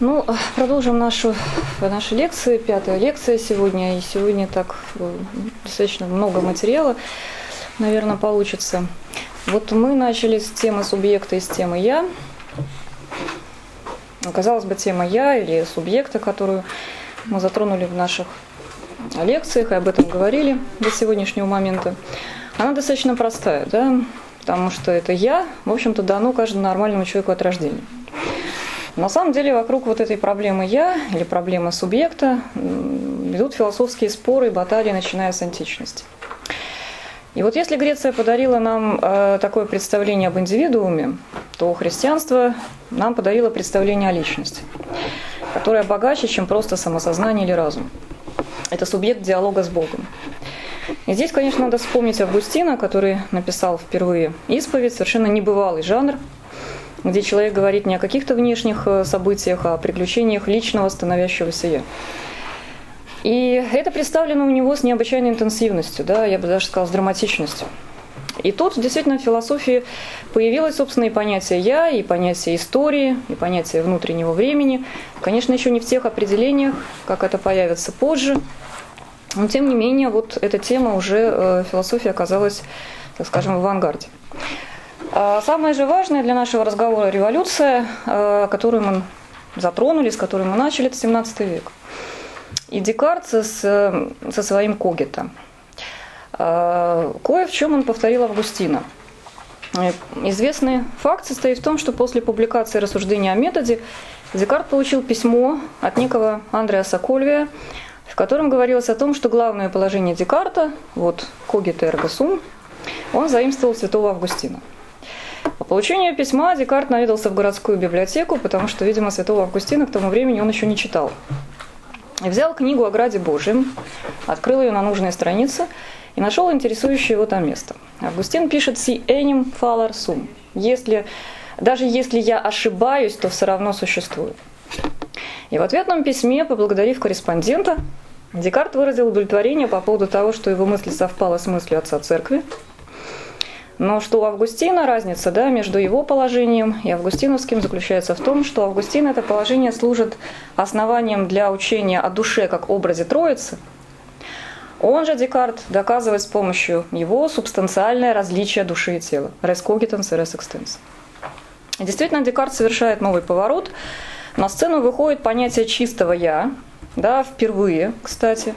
Ну, продолжим нашу, наши лекции, пятая лекция сегодня, и сегодня так э, достаточно много материала, наверное, получится. Вот мы начали с темы субъекта и с темы «я». Казалось бы, тема «я» или субъекта, которую мы затронули в наших лекциях и об этом говорили до сегодняшнего момента, она достаточно простая, да, потому что это «я», в общем-то, дано каждому нормальному человеку от рождения. На самом деле вокруг вот этой проблемы «я» или проблемы субъекта идут философские споры и баталии, начиная с античности. И вот если Греция подарила нам э, такое представление об индивидууме, то христианство нам подарило представление о личности, которое богаче, чем просто самосознание или разум. Это субъект диалога с Богом. И здесь, конечно, надо вспомнить Августина, который написал впервые исповедь, совершенно небывалый жанр, где человек говорит не о каких-то внешних э, событиях, а о приключениях личного становящегося «я». И это представлено у него с необычайной интенсивностью, да, я бы даже сказала, с драматичностью. И тут действительно в философии появилось, собственно, и понятие «я», и понятие истории, и понятие внутреннего времени. Конечно, еще не в тех определениях, как это появится позже. Но, тем не менее, вот эта тема уже э, философии оказалась, так скажем, в авангарде. А самое же важное для нашего разговора – революция, э, которую мы затронули, с которой мы начали, это 17 век. И Декарт со, со своим когито. Э, кое в чем он повторил Августина. Известный факт состоит в том, что после публикации рассуждения о методе Декарт получил письмо от некого Андреаса Кольвия, в котором говорилось о том, что главное положение Декарта, вот когито эрго сум, он заимствовал святого Августина. По получению письма Декарт наведался в городскую библиотеку, потому что, видимо, святого Августина к тому времени он еще не читал. И взял книгу о Граде Божьем, открыл ее на нужной странице и нашел интересующее его там место. Августин пишет «Si enim falar sum» если, «Даже если я ошибаюсь, то все равно существую». И в ответном письме, поблагодарив корреспондента, Декарт выразил удовлетворение по поводу того, что его мысль совпала с мыслью отца церкви, но что у Августина разница да, между его положением и августиновским заключается в том, что Августин это положение служит основанием для учения о душе как образе Троицы. Он же, Декарт, доказывает с помощью его субстанциальное различие души и тела. Res cogitans и res extens. Действительно, Декарт совершает новый поворот. На сцену выходит понятие чистого «я», да, впервые, кстати.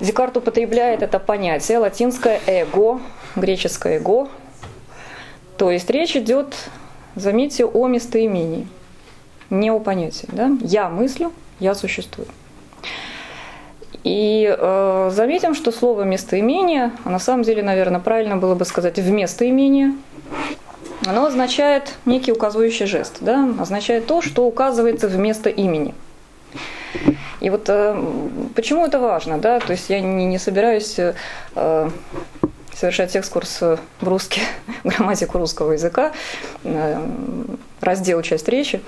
Декарт употребляет это понятие, латинское «эго», греческое «го». То есть речь идет, заметьте, о местоимении, не о понятии. Да? Я мыслю, я существую. И э, заметим, что слово местоимение, а на самом деле, наверное, правильно было бы сказать вместо имения, оно означает некий указывающий жест, да? означает то, что указывается вместо имени. И вот э, почему это важно, да? То есть я не, не собираюсь э, совершать экскурс в русский, грамматику русского языка, э, раздел часть речи,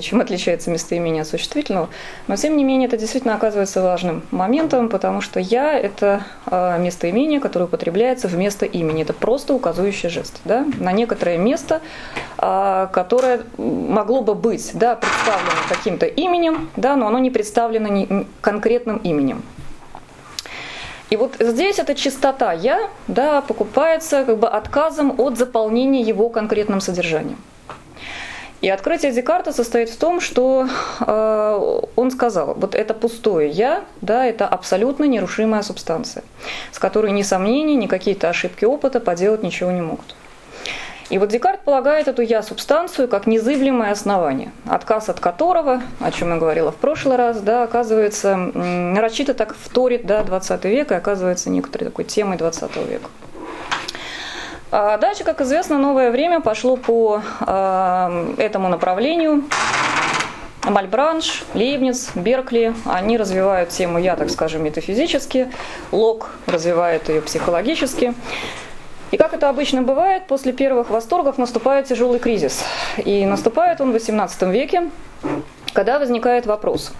чем отличается местоимение от существительного. Но тем не менее это действительно оказывается важным моментом, потому что я это э, местоимение, которое употребляется вместо имени. Это просто указывающий жест да, на некоторое место, э, которое могло бы быть да, представлено каким-то именем, да, но оно не представлено конкретным именем. И вот здесь эта чистота «я» да, покупается как бы отказом от заполнения его конкретным содержанием. И открытие Декарта состоит в том, что э, он сказал, вот это пустое «я», да, это абсолютно нерушимая субстанция, с которой ни сомнения, ни какие-то ошибки опыта поделать ничего не могут. И вот Декарт полагает эту я-субстанцию как незыблемое основание, отказ от которого, о чем я говорила в прошлый раз, да, оказывается, нарочито так вторит да, 20 век и оказывается некоторой такой темой 20 века. А дальше, как известно, новое время пошло по э, этому направлению. Мальбранш, Лейбниц, Беркли, они развивают тему «я», так скажем, метафизически, Лок развивает ее психологически. И как это обычно бывает, после первых восторгов наступает тяжелый кризис. И наступает он в XVIII веке, когда возникает вопрос.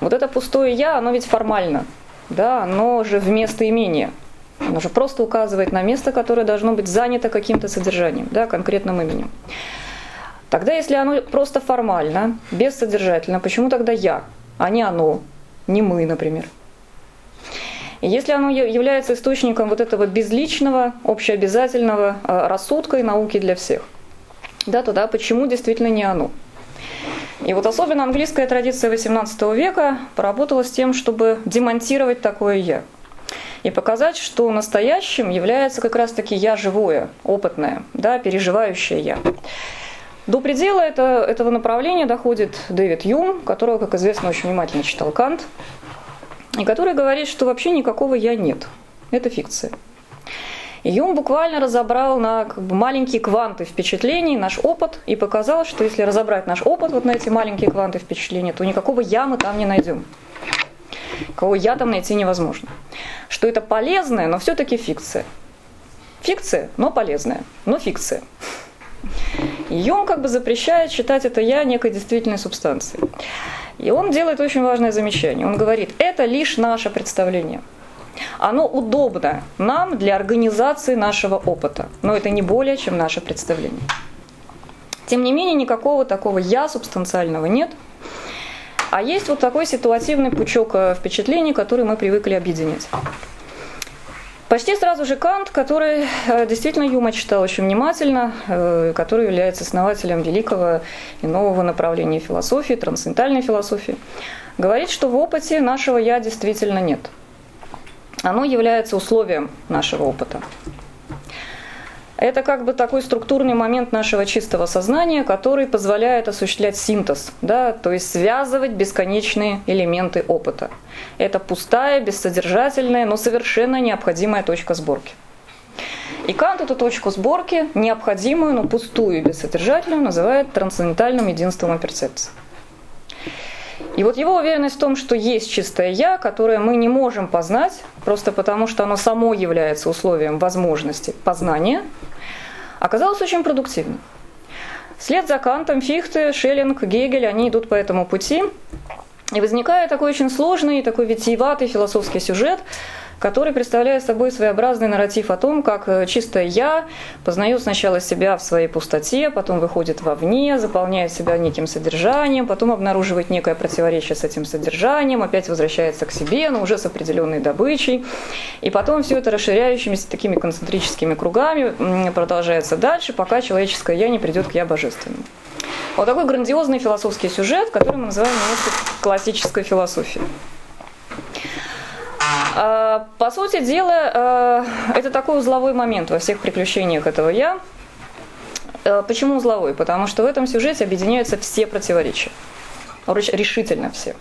Вот это пустое «я», оно ведь формально, да, оно же вместо имения. Оно же просто указывает на место, которое должно быть занято каким-то содержанием, да, конкретным именем. Тогда, если оно просто формально, бессодержательно, почему тогда я, а не оно, не мы, например? Если оно является источником вот этого безличного, общеобязательного э, рассудка и науки для всех, да, тогда почему действительно не оно? И вот особенно английская традиция XVIII века поработала с тем, чтобы демонтировать такое «я» и показать, что настоящим является как раз-таки «я живое», опытное, да, переживающее «я». До предела это, этого направления доходит Дэвид Юм, которого, как известно, очень внимательно читал Кант, и который говорит, что вообще никакого «я» нет. Это фикция. И Юм буквально разобрал на как бы, маленькие кванты впечатлений наш опыт и показал, что если разобрать наш опыт вот на эти маленькие кванты впечатлений, то никакого «я» мы там не найдем. Кого «я» там найти невозможно. Что это полезное, но все-таки фикция. Фикция, но полезная, но фикция. И он как бы запрещает считать это «я» некой действительной субстанцией. И он делает очень важное замечание. Он говорит, это лишь наше представление. Оно удобно нам для организации нашего опыта, но это не более, чем наше представление. Тем не менее, никакого такого «я» субстанциального нет. А есть вот такой ситуативный пучок э, впечатлений, который мы привыкли объединять. Почти сразу же Кант, который э, действительно Юма читал очень внимательно, э, который является основателем великого и нового направления философии, трансцендентальной философии, говорит, что в опыте нашего «я» действительно нет. Оно является условием нашего опыта. Это как бы такой структурный момент нашего чистого сознания, который позволяет осуществлять синтез, да, то есть связывать бесконечные элементы опыта. Это пустая, бессодержательная, но совершенно необходимая точка сборки. И Кант эту точку сборки, необходимую, но пустую и бессодержательную, называет трансцендентальным единством перцепции. И вот его уверенность в том, что есть чистое «я», которое мы не можем познать, просто потому что оно само является условием возможности познания, оказалась очень продуктивной. Вслед за Кантом Фихте, Шеллинг, Гегель, они идут по этому пути. И возникает такой очень сложный, такой витиеватый философский сюжет, который представляет собой своеобразный нарратив о том, как э, чистое «я» познает сначала себя в своей пустоте, потом выходит вовне, заполняет себя неким содержанием, потом обнаруживает некое противоречие с этим содержанием, опять возвращается к себе, но уже с определенной добычей. И потом все это расширяющимися такими концентрическими кругами продолжается дальше, пока человеческое «я» не придет к «я» божественному. Вот такой грандиозный философский сюжет, который мы называем классической философией. А, по сути дела, а, это такой узловой момент во всех приключениях этого «я». А, почему узловой? Потому что в этом сюжете объединяются все противоречия. Решительно все.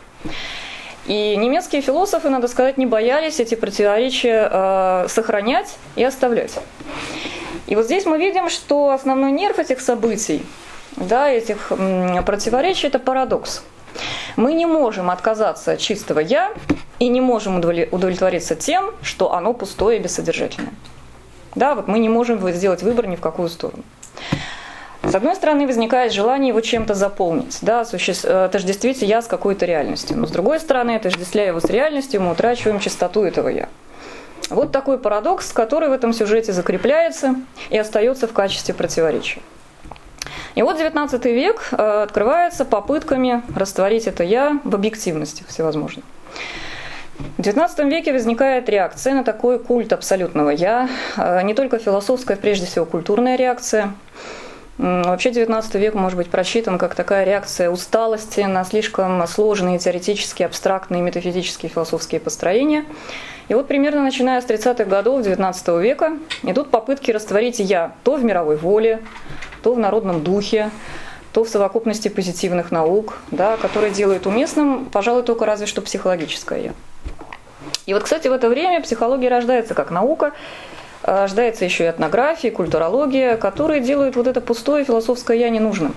И немецкие философы, надо сказать, не боялись эти противоречия сохранять и оставлять. И вот здесь мы видим, что основной нерв этих событий, да, этих противоречий – это парадокс. Мы не можем отказаться от чистого «я» и не можем удовлетвориться тем, что оно пустое и бессодержательное. Да, вот мы не можем сделать выбор ни в какую сторону. С одной стороны, возникает желание его чем-то заполнить, да, суще... Э, отождествить я с какой-то реальностью. Но с другой стороны, отождествляя его с реальностью, мы утрачиваем чистоту этого я. Вот такой парадокс, который в этом сюжете закрепляется и остается в качестве противоречия. И вот 19 век э, открывается попытками растворить это «я» в объективности всевозможных. В XIX веке возникает реакция на такой культ абсолютного «я», э, не только философская, прежде всего культурная реакция. Вообще XIX век может быть просчитан как такая реакция усталости на слишком сложные теоретические, абстрактные, метафизические философские построения. И вот примерно начиная с 30-х годов XIX века идут попытки растворить «я» то в мировой воле, то в народном духе, то в совокупности позитивных наук, да, которые делают уместным, пожалуй, только разве что психологическое «я». И вот, кстати, в это время психология рождается как наука, а рождается еще и этнография, культурология, которые делают вот это пустое философское «я» ненужным.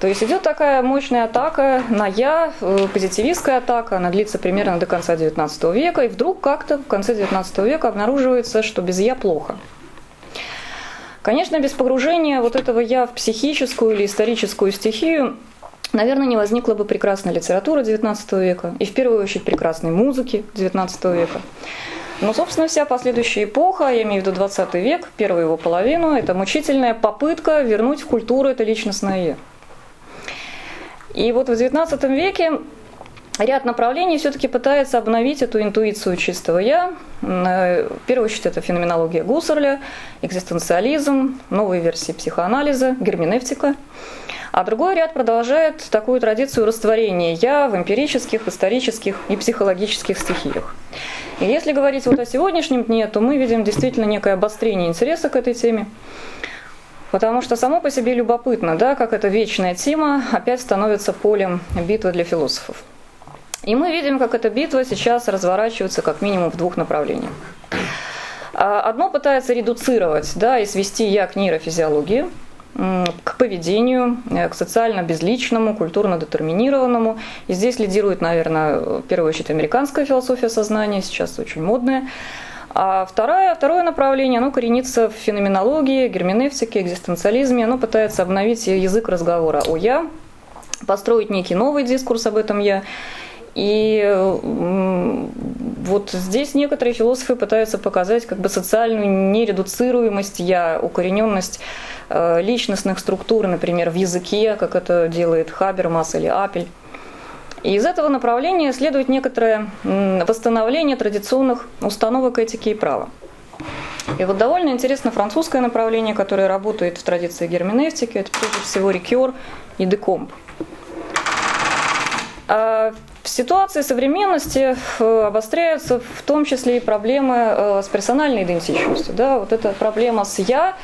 То есть идет такая мощная атака на «я», э, позитивистская атака, она длится примерно до конца XIX века, и вдруг как-то в конце XIX века обнаруживается, что без «я» плохо – Конечно, без погружения вот этого «я» в психическую или историческую стихию наверное, не возникла бы прекрасная литература XIX века и в первую очередь прекрасной музыки XIX века. Но, собственно, вся последующая эпоха, я имею в виду 20 век, первую его половину, это мучительная попытка вернуть в культуру это личностное. И вот в XIX веке ряд направлений все-таки пытается обновить эту интуицию чистого «я». Э, в первую очередь это феноменология Гуссерля, экзистенциализм, новые версии психоанализа, герменевтика. А другой ряд продолжает такую традицию растворения «я» в эмпирических, исторических и психологических стихиях. И если говорить вот о сегодняшнем дне, то мы видим действительно некое обострение интереса к этой теме. Потому что само по себе любопытно, да, как эта вечная тема опять становится полем битвы для философов. И мы видим, как эта битва сейчас разворачивается как минимум в двух направлениях. А, одно пытается редуцировать да, и свести я к нейрофизиологии, к поведению, э, к социально безличному, культурно детерминированному. И здесь лидирует, наверное, в первую очередь американская философия сознания, сейчас очень модная. А второе, второе направление, оно коренится в феноменологии, герменевтике, экзистенциализме. Оно пытается обновить язык разговора о «я», построить некий новый дискурс об этом «я». И вот здесь некоторые философы пытаются показать как бы социальную нередуцируемость «я», укорененность э, личностных структур, например, в языке, как это делает Хабермас или Апель. И из этого направления следует некоторое восстановление традиционных установок этики и права. И вот довольно интересно французское направление, которое работает в традиции герменевтики, это прежде всего Рикер и Декомп. В ситуации современности э, обостряются в том числе и проблемы э, с персональной идентичностью. Да? Вот эта проблема с «я»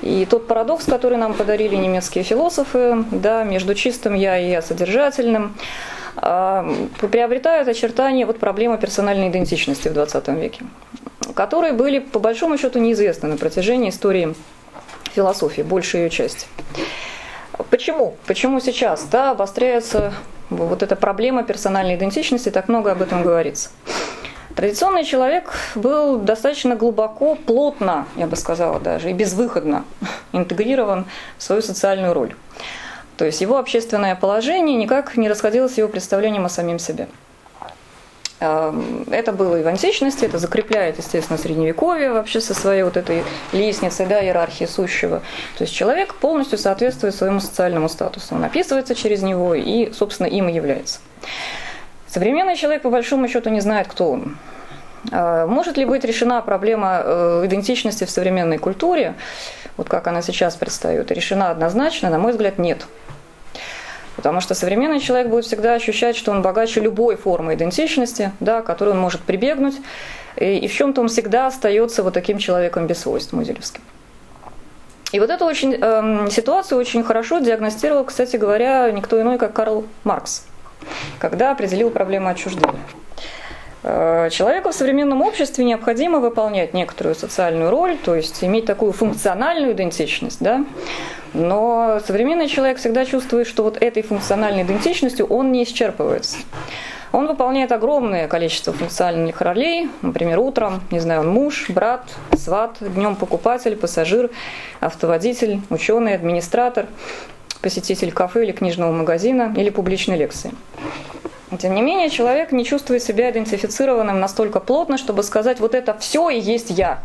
и тот парадокс, который нам подарили немецкие философы да, между чистым «я» и «я» содержательным, а, приобретают очертания вот проблемы персональной идентичности в 20 веке, которые были по большому счету неизвестны на протяжении истории философии, большей ее части. Почему? Почему сейчас да, обостряется вот эта проблема персональной идентичности, так много об этом говорится. Традиционный человек был достаточно глубоко, плотно, я бы сказала даже, и безвыходно интегрирован в свою социальную роль. То есть его общественное положение никак не расходилось с его представлением о самим себе. Эм, это было и в античности, это закрепляет, естественно, средневековье вообще со своей вот этой лестницей, да, иерархии сущего. То есть человек полностью соответствует своему социальному статусу, он описывается через него и, собственно, им и является. Современный человек, по большому счету, не знает, кто он. Э, может ли быть решена проблема э, идентичности в современной культуре, вот как она сейчас предстает, решена однозначно? На мой взгляд, нет. Потому что современный человек будет всегда ощущать, что он богаче любой формы идентичности, да, к которой он может прибегнуть, и, и в чем-то он всегда остается вот таким человеком без свойств музелевским. И вот эту очень, э, ситуацию очень хорошо диагностировал, кстати говоря, никто иной, как Карл Маркс, когда определил проблему отчуждения. Э, человеку в современном обществе необходимо выполнять некоторую социальную роль, то есть иметь такую функциональную идентичность, да? Но современный человек всегда чувствует, что вот этой функциональной идентичностью он не исчерпывается. Он выполняет огромное количество функциональных ролей, например, утром, не знаю, он муж, брат, сват, днем покупатель, пассажир, автоводитель, ученый, администратор, посетитель кафе или книжного магазина или публичной лекции. Тем не менее, человек не чувствует себя идентифицированным настолько плотно, чтобы сказать, вот это все и есть я.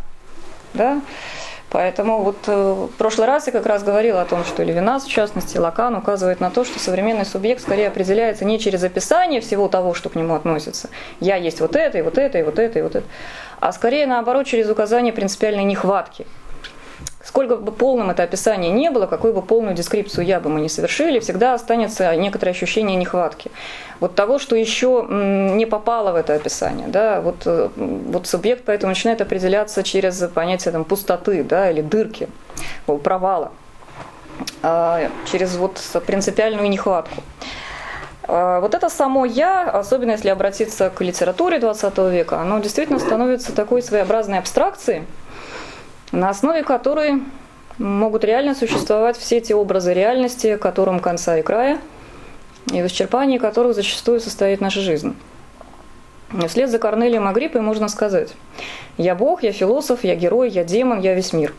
Да? Поэтому вот э, в прошлый раз я как раз говорила о том, что Левинас, в частности, Лакан указывает на то, что современный субъект скорее определяется не через описание всего того, что к нему относится. Я есть вот это, и вот это, и вот это, и вот это. А скорее, наоборот, через указание принципиальной нехватки. Сколько бы полным это описание не было, какую бы полную дескрипцию я бы мы не совершили, всегда останется некоторое ощущение нехватки. Вот того, что еще не попало в это описание. Да? Вот, э, вот субъект поэтому начинает определяться через понятие там, пустоты да, или дырки, провала, а, через вот принципиальную нехватку. А, вот это само «я», особенно если обратиться к литературе 20 века, оно действительно становится такой своеобразной абстракцией, на основе которой могут реально существовать все те образы реальности, которым конца и края, и в исчерпании которых зачастую состоит наша жизнь. Вслед за Корнелием Агриппой можно сказать «Я Бог, я философ, я герой, я демон, я весь мир».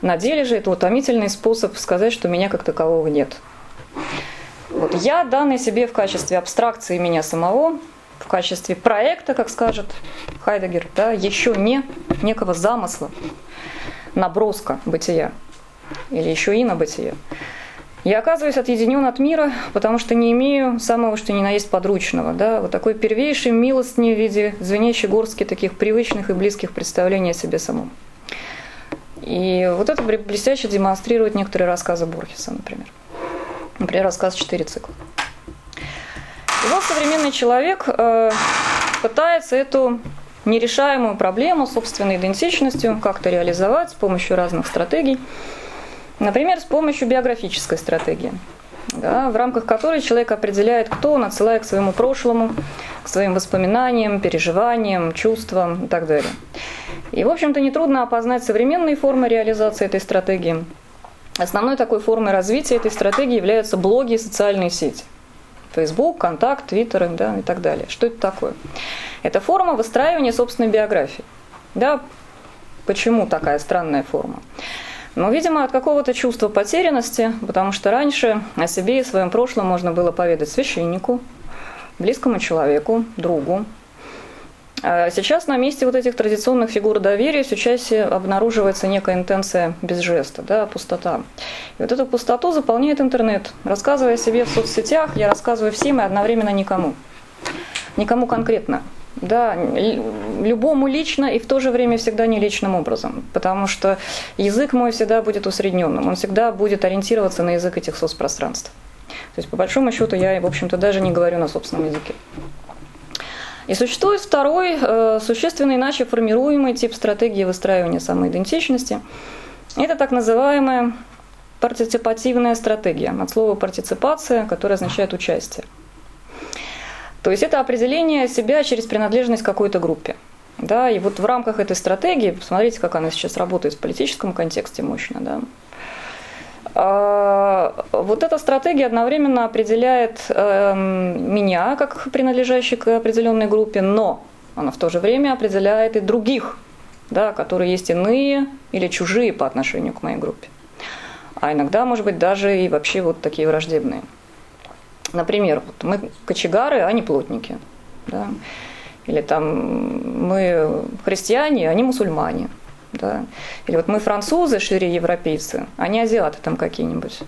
На деле же это утомительный способ сказать, что меня как такового нет. Вот я, данный себе в качестве абстракции меня самого, в качестве проекта, как скажет Хайдегер, да, еще не некого замысла, наброска бытия или еще и на бытие. Я оказываюсь отъединен от мира, потому что не имею самого, что ни на есть подручного. Да? Вот такой первейший милостни в виде звенящей горстки таких привычных и близких представлений о себе самом. И вот это блестяще демонстрирует некоторые рассказы Борхеса, например. Например, рассказ «Четыре цикла». И вот современный человек э, пытается эту нерешаемую проблему собственной идентичностью как-то реализовать с помощью разных стратегий. Например, с помощью биографической стратегии, да, в рамках которой человек определяет, кто он, отсылая к своему прошлому, к своим воспоминаниям, переживаниям, чувствам и так далее. И, в общем-то, нетрудно опознать современные формы реализации этой стратегии. Основной такой формой развития этой стратегии являются блоги и социальные сети. Facebook, Контакт, Твиттер да, и так далее. Что это такое? Это форма выстраивания собственной биографии. Да, почему такая странная форма? Но, видимо, от какого-то чувства потерянности, потому что раньше о себе и своем прошлом можно было поведать священнику, близкому человеку, другу. А сейчас на месте вот этих традиционных фигур доверия все чаще обнаруживается некая интенция без жеста, да, пустота. И вот эту пустоту заполняет интернет. Рассказывая себе в соцсетях, я рассказываю всем и одновременно никому. Никому конкретно да, любому лично и в то же время всегда не личным образом, потому что язык мой всегда будет усредненным, он всегда будет ориентироваться на язык этих соцпространств. То есть, по большому счету, я, в общем-то, даже не говорю на собственном языке. И существует второй, э, существенно иначе формируемый тип стратегии выстраивания самоидентичности. Это так называемая партиципативная стратегия, от слова партиципация, которая означает участие. То есть это определение себя через принадлежность какой-то группе. Да, и вот в рамках этой стратегии, посмотрите, как она сейчас работает в политическом контексте мощно, да, вот эта стратегия одновременно определяет э, меня как принадлежащий к определенной группе, но она в то же время определяет и других, да, которые есть иные или чужие по отношению к моей группе. А иногда, может быть, даже и вообще вот такие враждебные. Например, вот мы кочегары, а не плотники. Да? Или там мы христиане, а не мусульмане. Да? Или вот мы французы, шире европейцы, а не азиаты там какие-нибудь.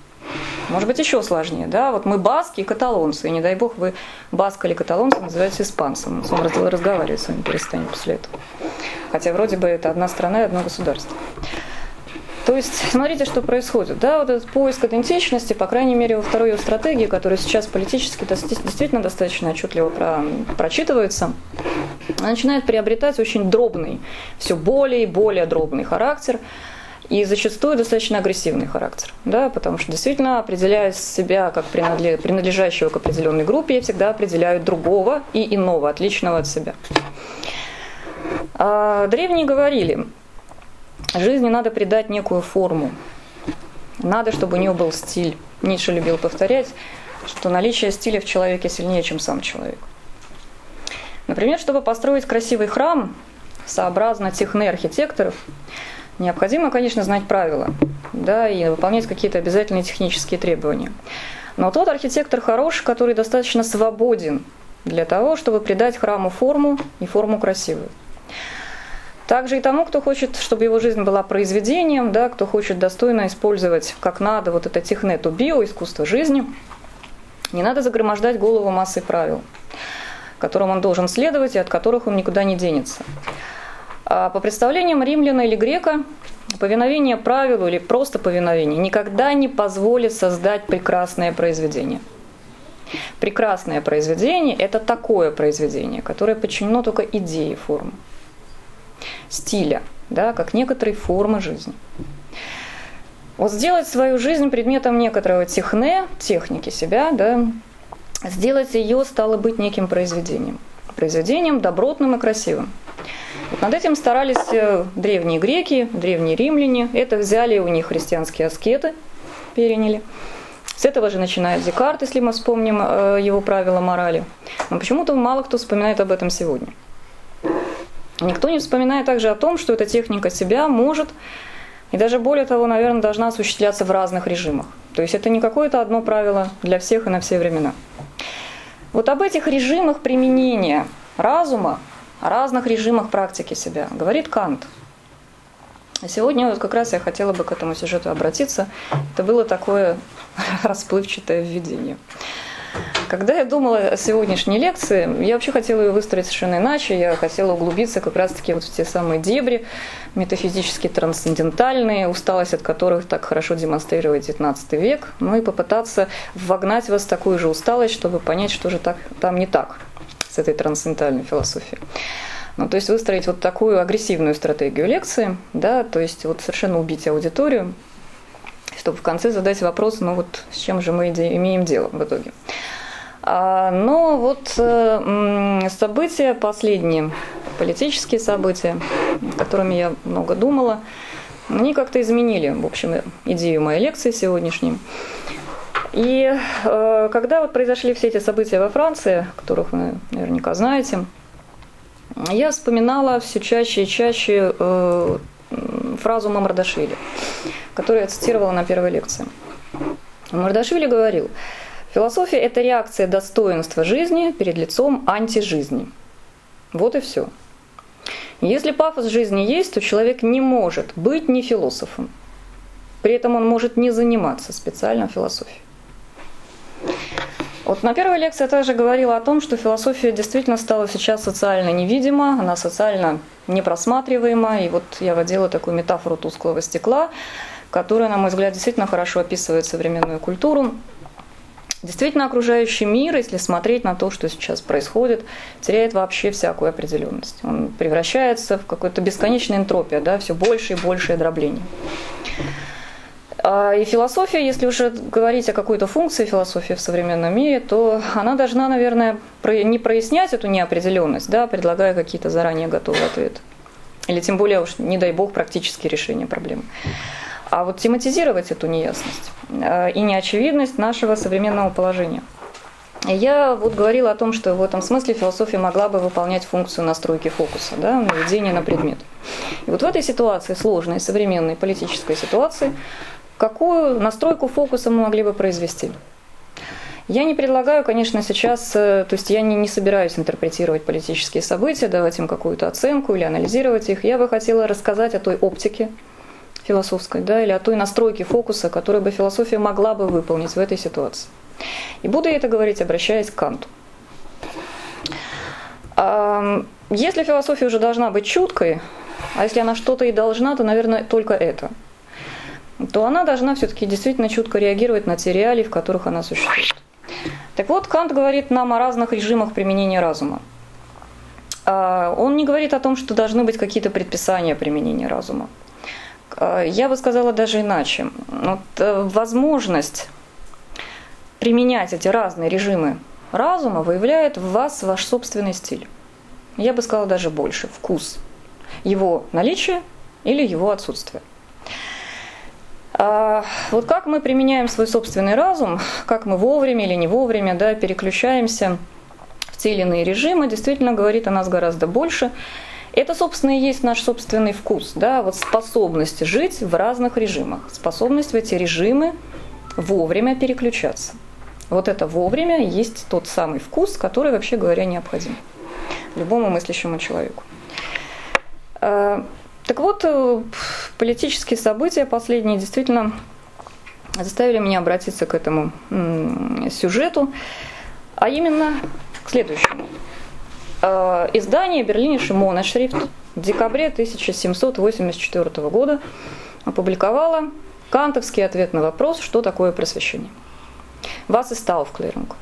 Может быть, еще сложнее, да? Вот мы баски и каталонцы, и не дай бог вы баск или каталонцы называете испанцем. Он разговаривать с вами перестанет после этого. Хотя вроде бы это одна страна и одно государство. То есть, смотрите, что происходит. Да, вот этот поиск идентичности, по крайней мере, во второй ее стратегии, которая сейчас политически действительно достаточно отчетливо про, прочитывается, она начинает приобретать очень дробный, все более и более дробный характер, и зачастую достаточно агрессивный характер, да, потому что действительно, определяя себя как принадлежащего к определенной группе, я всегда определяю другого и иного, отличного от себя. А древние говорили, Жизни надо придать некую форму. Надо, чтобы у нее был стиль. Ницше любил повторять, что наличие стиля в человеке сильнее, чем сам человек. Например, чтобы построить красивый храм, сообразно техны архитекторов, необходимо, конечно, знать правила да, и выполнять какие-то обязательные технические требования. Но тот архитектор хороший, который достаточно свободен для того, чтобы придать храму форму и форму красивую. Также и тому, кто хочет, чтобы его жизнь была произведением, да, кто хочет достойно использовать как надо вот это технету био, искусство жизни, не надо загромождать голову массой правил, которым он должен следовать и от которых он никуда не денется. А по представлениям римляна или грека, повиновение правилу или просто повиновение никогда не позволит создать прекрасное произведение. Прекрасное произведение – это такое произведение, которое подчинено только идее формы стиля, да, как некоторой формы жизни. Вот сделать свою жизнь предметом некоторого техне, техники себя, да, сделать ее стало быть неким произведением. Произведением добротным и красивым. Вот над этим старались э, древние греки, древние римляне. Это взяли у них христианские аскеты, переняли. С этого же начинает Декарт, если мы вспомним э, его правила морали. Но почему-то мало кто вспоминает об этом сегодня. Никто не вспоминает также о том, что эта техника себя может, и даже более того, наверное, должна осуществляться в разных режимах. То есть это не какое-то одно правило для всех и на все времена. Вот об этих режимах применения разума, о разных режимах практики себя говорит Кант. Сегодня вот как раз я хотела бы к этому сюжету обратиться. Это было такое расплывчатое введение. Когда я думала о сегодняшней лекции, я вообще хотела ее выстроить совершенно иначе. Я хотела углубиться как раз-таки вот в те самые дебри, метафизически трансцендентальные, усталость от которых так хорошо демонстрировать XIX век, ну и попытаться вогнать вас такую же усталость, чтобы понять, что же так, там не так с этой трансцендентальной философией. Ну, то есть выстроить вот такую агрессивную стратегию лекции, да, то есть вот совершенно убить аудиторию, чтобы в конце задать вопрос, ну вот с чем же мы имеем дело в итоге. А, но вот э, события последние, политические события, которыми я много думала, они как-то изменили, в общем, идею моей лекции сегодняшней. И э, когда вот произошли все эти события во Франции, которых вы наверняка знаете, я вспоминала все чаще и чаще э, фразу Мамардашвили, которую я цитировала на первой лекции. Мамардашвили говорил, философия – это реакция достоинства жизни перед лицом антижизни. Вот и все. Если пафос жизни есть, то человек не может быть не философом. При этом он может не заниматься специально философией. Вот на первой лекции я также говорила о том, что философия действительно стала сейчас социально невидима, она социально непросматриваема. И вот я водила такую метафору тусклого стекла, которая, на мой взгляд, действительно хорошо описывает современную культуру. Действительно, окружающий мир, если смотреть на то, что сейчас происходит, теряет вообще всякую определенность. Он превращается в какую-то бесконечную энтропию, да, все больше и больше дробление. А, и философия, если уже говорить о какой-то функции философии в современном мире, то она должна, наверное, не прояснять эту неопределенность, да, предлагая какие-то заранее готовые ответы. Или тем более уж, не дай бог, практические решения проблем. А вот тематизировать эту неясность а, и неочевидность нашего современного положения. Я вот говорила о том, что в этом смысле философия могла бы выполнять функцию настройки фокуса, да, наведения на предмет. И вот в этой ситуации, сложной современной политической ситуации, какую настройку фокуса мы могли бы произвести? Я не предлагаю, конечно, сейчас, э, то есть я не, не собираюсь интерпретировать политические события, давать им какую-то оценку или анализировать их. Я бы хотела рассказать о той оптике философской, да, или о той настройке фокуса, которую бы философия могла бы выполнить в этой ситуации. И буду я это говорить, обращаясь к Канту. Если философия уже должна быть чуткой, а если она что-то и должна, то, наверное, только это – то она должна все-таки действительно чутко реагировать на те реалии, в которых она существует. Так вот, Кант говорит нам о разных режимах применения разума. А, он не говорит о том, что должны быть какие-то предписания применения разума. А, я бы сказала даже иначе. Вот, э, возможность применять эти разные режимы разума выявляет в вас ваш собственный стиль. Я бы сказала даже больше, вкус. Его наличие или его отсутствие. А, вот как мы применяем свой собственный разум, как мы вовремя или не вовремя да, переключаемся в те или иные режимы, действительно говорит о нас гораздо больше. Это, собственно, и есть наш собственный вкус, да, вот способность жить в разных режимах, способность в эти режимы вовремя переключаться. Вот это вовремя есть тот самый вкус, который, вообще говоря, необходим любому мыслящему человеку. Так вот, э, политические события последние действительно заставили меня обратиться к этому сюжету, а именно к следующему. Э, издание Берлиниши Моношрифт в декабре 1784 года опубликовало кантовский ответ на вопрос, что такое просвещение. Вас и стал в клиринг.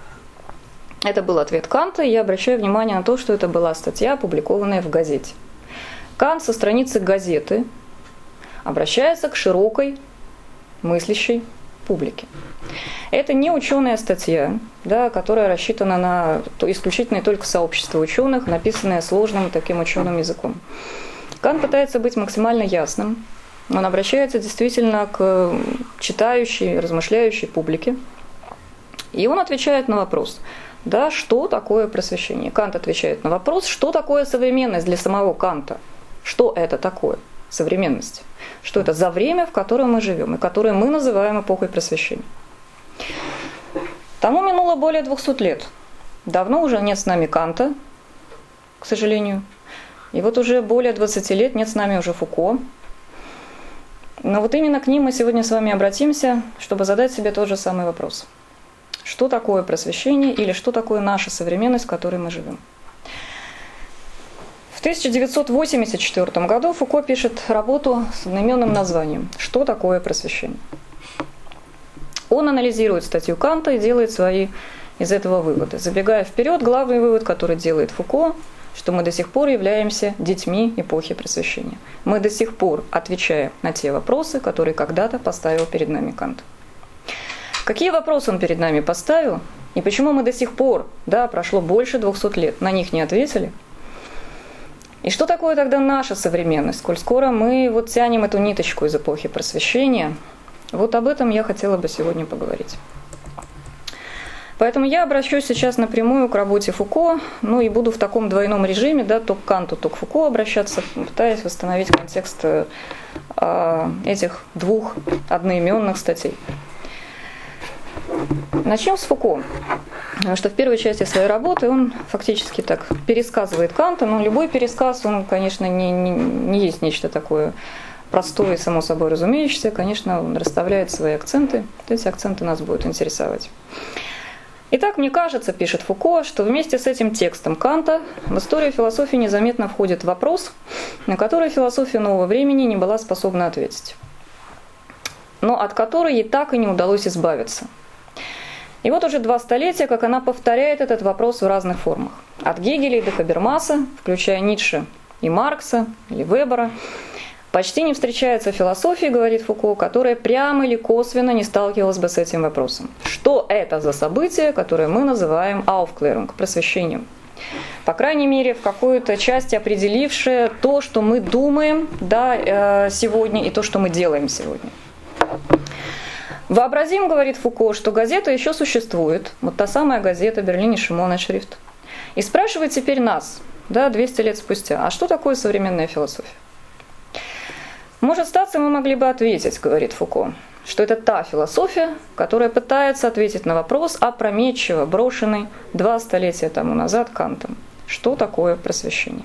Это был ответ Канта, и я обращаю внимание на то, что это была статья, опубликованная в газете – Кант со страницы газеты обращается к широкой мыслящей публике. Это не ученая статья, да, которая рассчитана на исключительно только сообщество ученых, написанная сложным таким ученым языком. Кант пытается быть максимально ясным. Он обращается действительно к читающей, размышляющей публике. И он отвечает на вопрос, да, что такое просвещение. Кант отвечает на вопрос, что такое современность для самого Канта – что это такое? Современность. Что это за время, в котором мы живем, и которое мы называем эпохой просвещения. Тому минуло более 200 лет. Давно уже нет с нами Канта, к сожалению. И вот уже более 20 лет нет с нами уже Фуко. Но вот именно к ним мы сегодня с вами обратимся, чтобы задать себе тот же самый вопрос. Что такое просвещение или что такое наша современность, в которой мы живем? В 1984 году Фуко пишет работу с одноименным названием «Что такое просвещение?». Он анализирует статью Канта и делает свои из этого выводы. Забегая вперед, главный вывод, который делает Фуко, что мы до сих пор являемся детьми эпохи просвещения. Мы до сих пор отвечаем на те вопросы, которые когда-то поставил перед нами Кант. Какие вопросы он перед нами поставил, и почему мы до сих пор, да, прошло больше 200 лет, на них не ответили? И что такое тогда наша современность, коль скоро мы вот тянем эту ниточку из эпохи просвещения? Вот об этом я хотела бы сегодня поговорить. Поэтому я обращусь сейчас напрямую к работе Фуко, ну и буду в таком двойном режиме, да, то к Канту, то к Фуко обращаться, пытаясь восстановить контекст э, этих двух одноименных статей. Начнем с Фуко. Потому что в первой части своей работы он фактически так пересказывает Канта, но любой пересказ, он, конечно, не, не, не есть нечто такое простое и само собой разумеющееся. Конечно, он расставляет свои акценты, эти акценты нас будут интересовать. Итак, мне кажется, пишет Фуко, что вместе с этим текстом Канта в историю философии незаметно входит вопрос, на который философия нового времени не была способна ответить, но от которой ей так и не удалось избавиться. И вот уже два столетия, как она повторяет этот вопрос в разных формах. От Гегеля до Хабермаса, включая Ницше и Маркса или Вебера, Почти не встречается философии, говорит Фуко, которая прямо или косвенно не сталкивалась бы с этим вопросом. Что это за событие, которое мы называем Aufklärung, просвещением? По крайней мере, в какой-то части определившее то, что мы думаем да, э, сегодня и то, что мы делаем сегодня. Вообразим, говорит Фуко, что газета еще существует, вот та самая газета Берлине Шимона Шрифт, и спрашивает теперь нас, да, 200 лет спустя, а что такое современная философия? Может статься, мы могли бы ответить, говорит Фуко, что это та философия, которая пытается ответить на вопрос, опрометчиво брошенный два столетия тому назад Кантом. Что такое просвещение?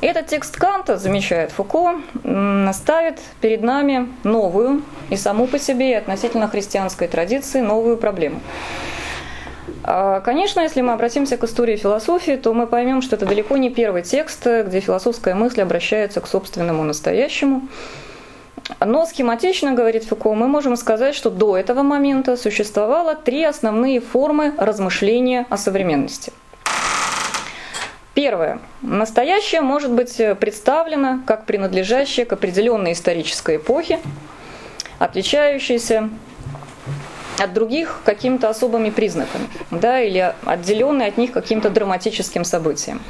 Этот текст Канта, замечает Фуко, ставит перед нами новую и саму по себе и относительно христианской традиции новую проблему. А, конечно, если мы обратимся к истории философии, то мы поймем, что это далеко не первый текст, где философская мысль обращается к собственному настоящему. Но схематично, говорит Фуко, мы можем сказать, что до этого момента существовало три основные формы размышления о современности. Первое. Настоящее может быть представлено как принадлежащее к определенной исторической эпохе, отличающейся от других какими-то особыми признаками, да, или отделенные от них каким-то драматическим событием.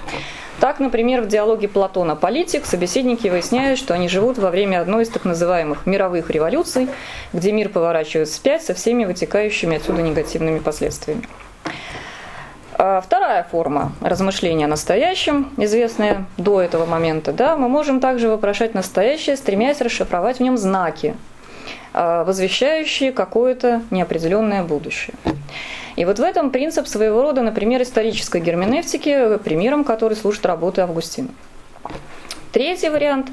Так, например, в диалоге Платона «Политик» собеседники выясняют, что они живут во время одной из так называемых мировых революций, где мир поворачивает вспять со всеми вытекающими отсюда негативными последствиями. А вторая форма размышления о настоящем, известная до этого момента, да, мы можем также вопрошать настоящее, стремясь расшифровать в нем знаки, а, возвещающие какое-то неопределенное будущее. И вот в этом принцип своего рода, например, исторической герменевтики, примером который служит работы Августина. Третий вариант.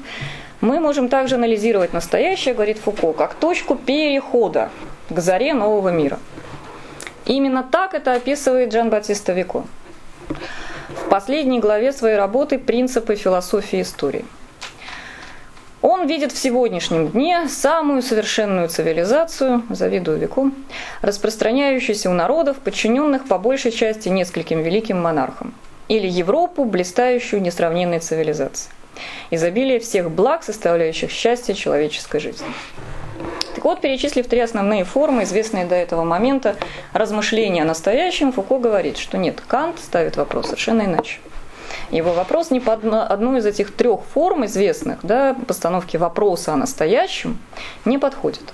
Мы можем также анализировать настоящее, говорит Фуко, как точку перехода к заре нового мира. Именно так это описывает Джан Батиста Вико в последней главе своей работы «Принципы философии истории». Он видит в сегодняшнем дне самую совершенную цивилизацию, завидую веку, распространяющуюся у народов, подчиненных по большей части нескольким великим монархам, или Европу, блистающую несравненной цивилизацией. Изобилие всех благ, составляющих счастье человеческой жизни. Так вот, перечислив три основные формы, известные до этого момента, размышления о настоящем, Фуко говорит, что нет, Кант ставит вопрос совершенно иначе. Его вопрос не по одну из этих трех форм известных, да, постановки вопроса о настоящем, не подходит.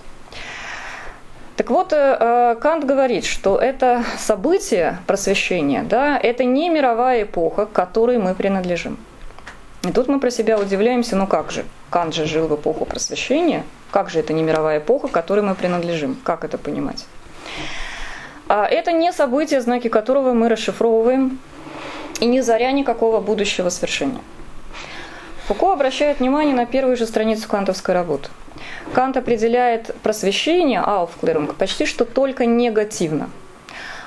Так вот, э, э, Кант говорит, что это событие просвещения, да, это не мировая эпоха, к которой мы принадлежим. И тут мы про себя удивляемся, ну как же, Кант же жил в эпоху просвещения, как же это не мировая эпоха, которой мы принадлежим, как это понимать? А это не событие, знаки которого мы расшифровываем, и не заря никакого будущего свершения. Фуко обращает внимание на первую же страницу кантовской работы. Кант определяет просвещение, ауфклерунг, почти что только негативно.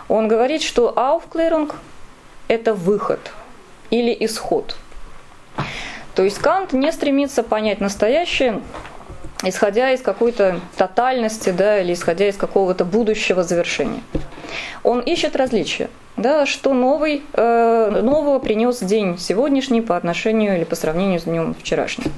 Он говорит, что ауфклерунг – это выход или исход. То есть Кант не стремится понять настоящее, исходя из какой-то тотальности, да, или исходя из какого-то будущего завершения. Он ищет различия, да, что новый, э, нового принес день сегодняшний по отношению или по сравнению с днем вчерашним.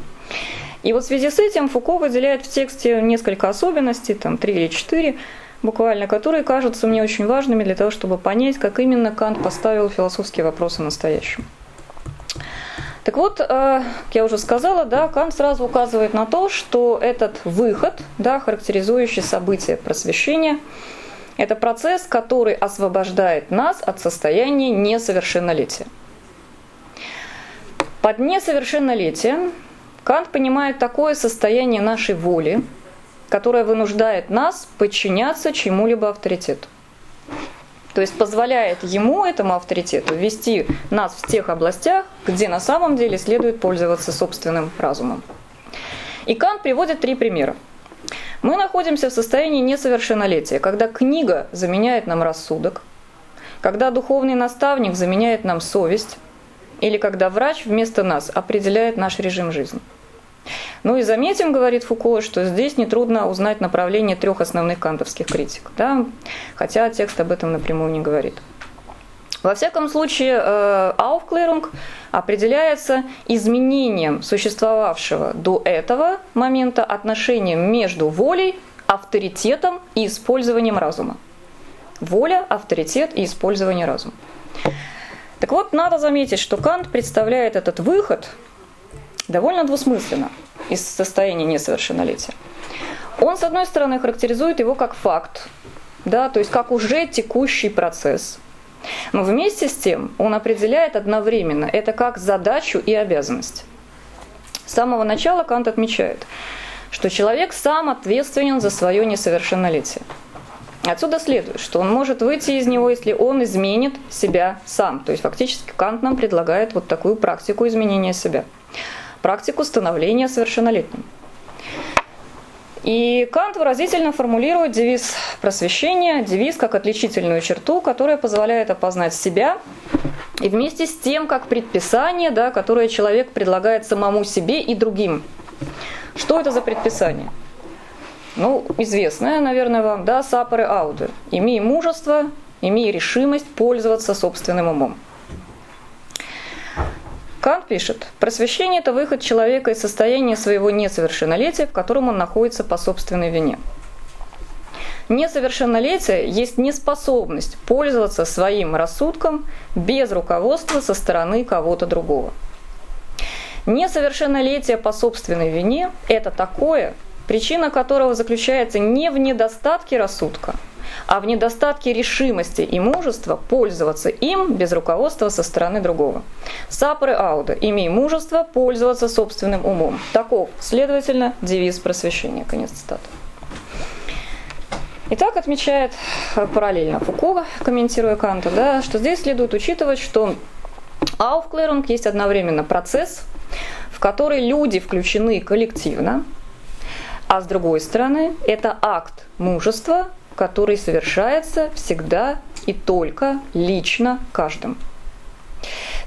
И вот в связи с этим Фуко выделяет в тексте несколько особенностей, там три или четыре, буквально, которые кажутся мне очень важными для того, чтобы понять, как именно Кант поставил философские вопросы настоящему. Так вот, э, как я уже сказала, да, Кант сразу указывает на то, что этот выход, да, характеризующий событие просвещения, это процесс, который освобождает нас от состояния несовершеннолетия. Под несовершеннолетием Кант понимает такое состояние нашей воли, которое вынуждает нас подчиняться чему-либо авторитету. То есть позволяет ему, этому авторитету, вести нас в тех областях, где на самом деле следует пользоваться собственным разумом. И Кант приводит три примера. Мы находимся в состоянии несовершеннолетия, когда книга заменяет нам рассудок, когда духовный наставник заменяет нам совесть, или когда врач вместо нас определяет наш режим жизни. Ну и заметим, говорит Фуко, что здесь нетрудно узнать направление трех основных кантовских критик, да? хотя текст об этом напрямую не говорит. Во всяком случае, Aufklärung э, определяется изменением существовавшего до этого момента отношения между волей, авторитетом и использованием разума. Воля, авторитет и использование разума. Так вот, надо заметить, что Кант представляет этот выход довольно двусмысленно из состояния несовершеннолетия. Он, с одной стороны, характеризует его как факт, да, то есть как уже текущий процесс. Но вместе с тем он определяет одновременно это как задачу и обязанность. С самого начала Кант отмечает, что человек сам ответственен за свое несовершеннолетие. Отсюда следует, что он может выйти из него, если он изменит себя сам. То есть фактически Кант нам предлагает вот такую практику изменения себя практику становления совершеннолетним. И Кант выразительно формулирует девиз просвещения, девиз как отличительную черту, которая позволяет опознать себя, и вместе с тем как предписание, да, которое человек предлагает самому себе и другим. Что это за предписание? Ну, известное, наверное, вам, да, сапоры ауды. Имей мужество, имей решимость пользоваться собственным умом. Кант пишет, просвещение – это выход человека из состояния своего несовершеннолетия, в котором он находится по собственной вине. Несовершеннолетие есть неспособность пользоваться своим рассудком без руководства со стороны кого-то другого. Несовершеннолетие по собственной вине – это такое, причина которого заключается не в недостатке рассудка – а в недостатке решимости и мужества пользоваться им без руководства со стороны другого. Сапры Ауда, имей мужество пользоваться собственным умом. Таков, следовательно, девиз просвещения. Конец цитаты. Итак, отмечает параллельно Фуко, комментируя Канта, да, что здесь следует учитывать, что Ауфклерунг есть одновременно процесс, в который люди включены коллективно, а с другой стороны, это акт мужества, который совершается всегда и только лично каждым.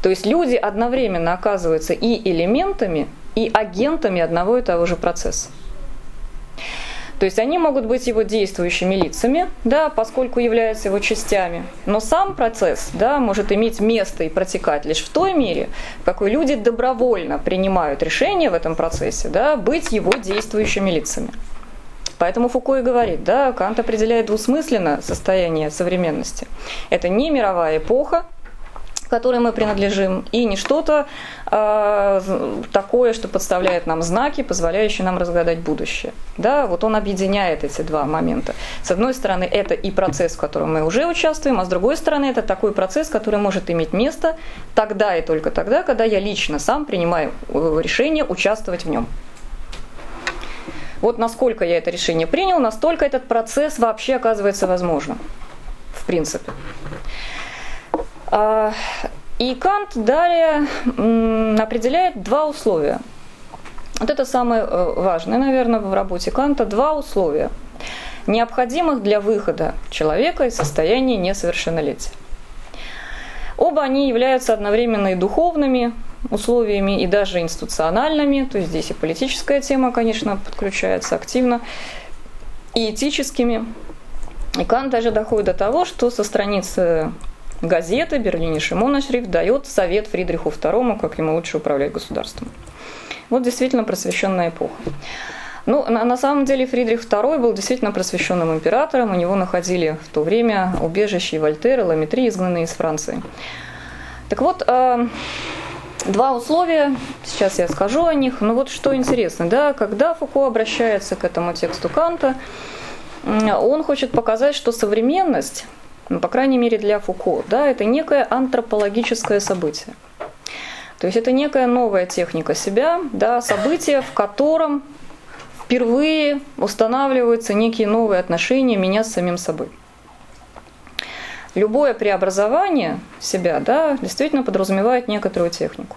То есть люди одновременно оказываются и элементами, и агентами одного и того же процесса. То есть они могут быть его действующими лицами, да, поскольку являются его частями. Но сам процесс да, может иметь место и протекать лишь в той мере, в какой люди добровольно принимают решение в этом процессе да, быть его действующими лицами. Поэтому Фуко и говорит, да, Кант определяет двусмысленно состояние современности. Это не мировая эпоха, которой мы принадлежим, и не что-то э, такое, что подставляет нам знаки, позволяющие нам разгадать будущее. Да, вот он объединяет эти два момента. С одной стороны, это и процесс, в котором мы уже участвуем, а с другой стороны, это такой процесс, который может иметь место тогда и только тогда, когда я лично сам принимаю э, решение участвовать в нем. Вот насколько я это решение принял, настолько этот процесс вообще оказывается возможным. в принципе. А, и Кант далее определяет два условия. Вот это самое э, важное, наверное, в работе Канта. Два условия, необходимых для выхода человека из состояния несовершеннолетия. Оба они являются одновременно и духовными условиями, и даже институциональными, то есть здесь и политическая тема, конечно, подключается активно, и этическими. И Кант даже доходит до того, что со страницы газеты Берлине Шимона Шрифт дает совет Фридриху II, как ему лучше управлять государством. Вот действительно просвещенная эпоха. Ну, на, самом деле Фридрих II был действительно просвещенным императором, у него находили в то время убежище Вольтер и Ламетри, изгнанные из Франции. Так вот, э, два условия, сейчас я скажу о них, но вот что интересно, да, когда Фуко обращается к этому тексту Канта, он хочет показать, что современность, ну, по крайней мере для Фуко, да, это некое антропологическое событие. То есть это некая новая техника себя, да, событие, в котором впервые устанавливаются некие новые отношения меня с самим собой. Любое преобразование себя да, действительно подразумевает некоторую технику.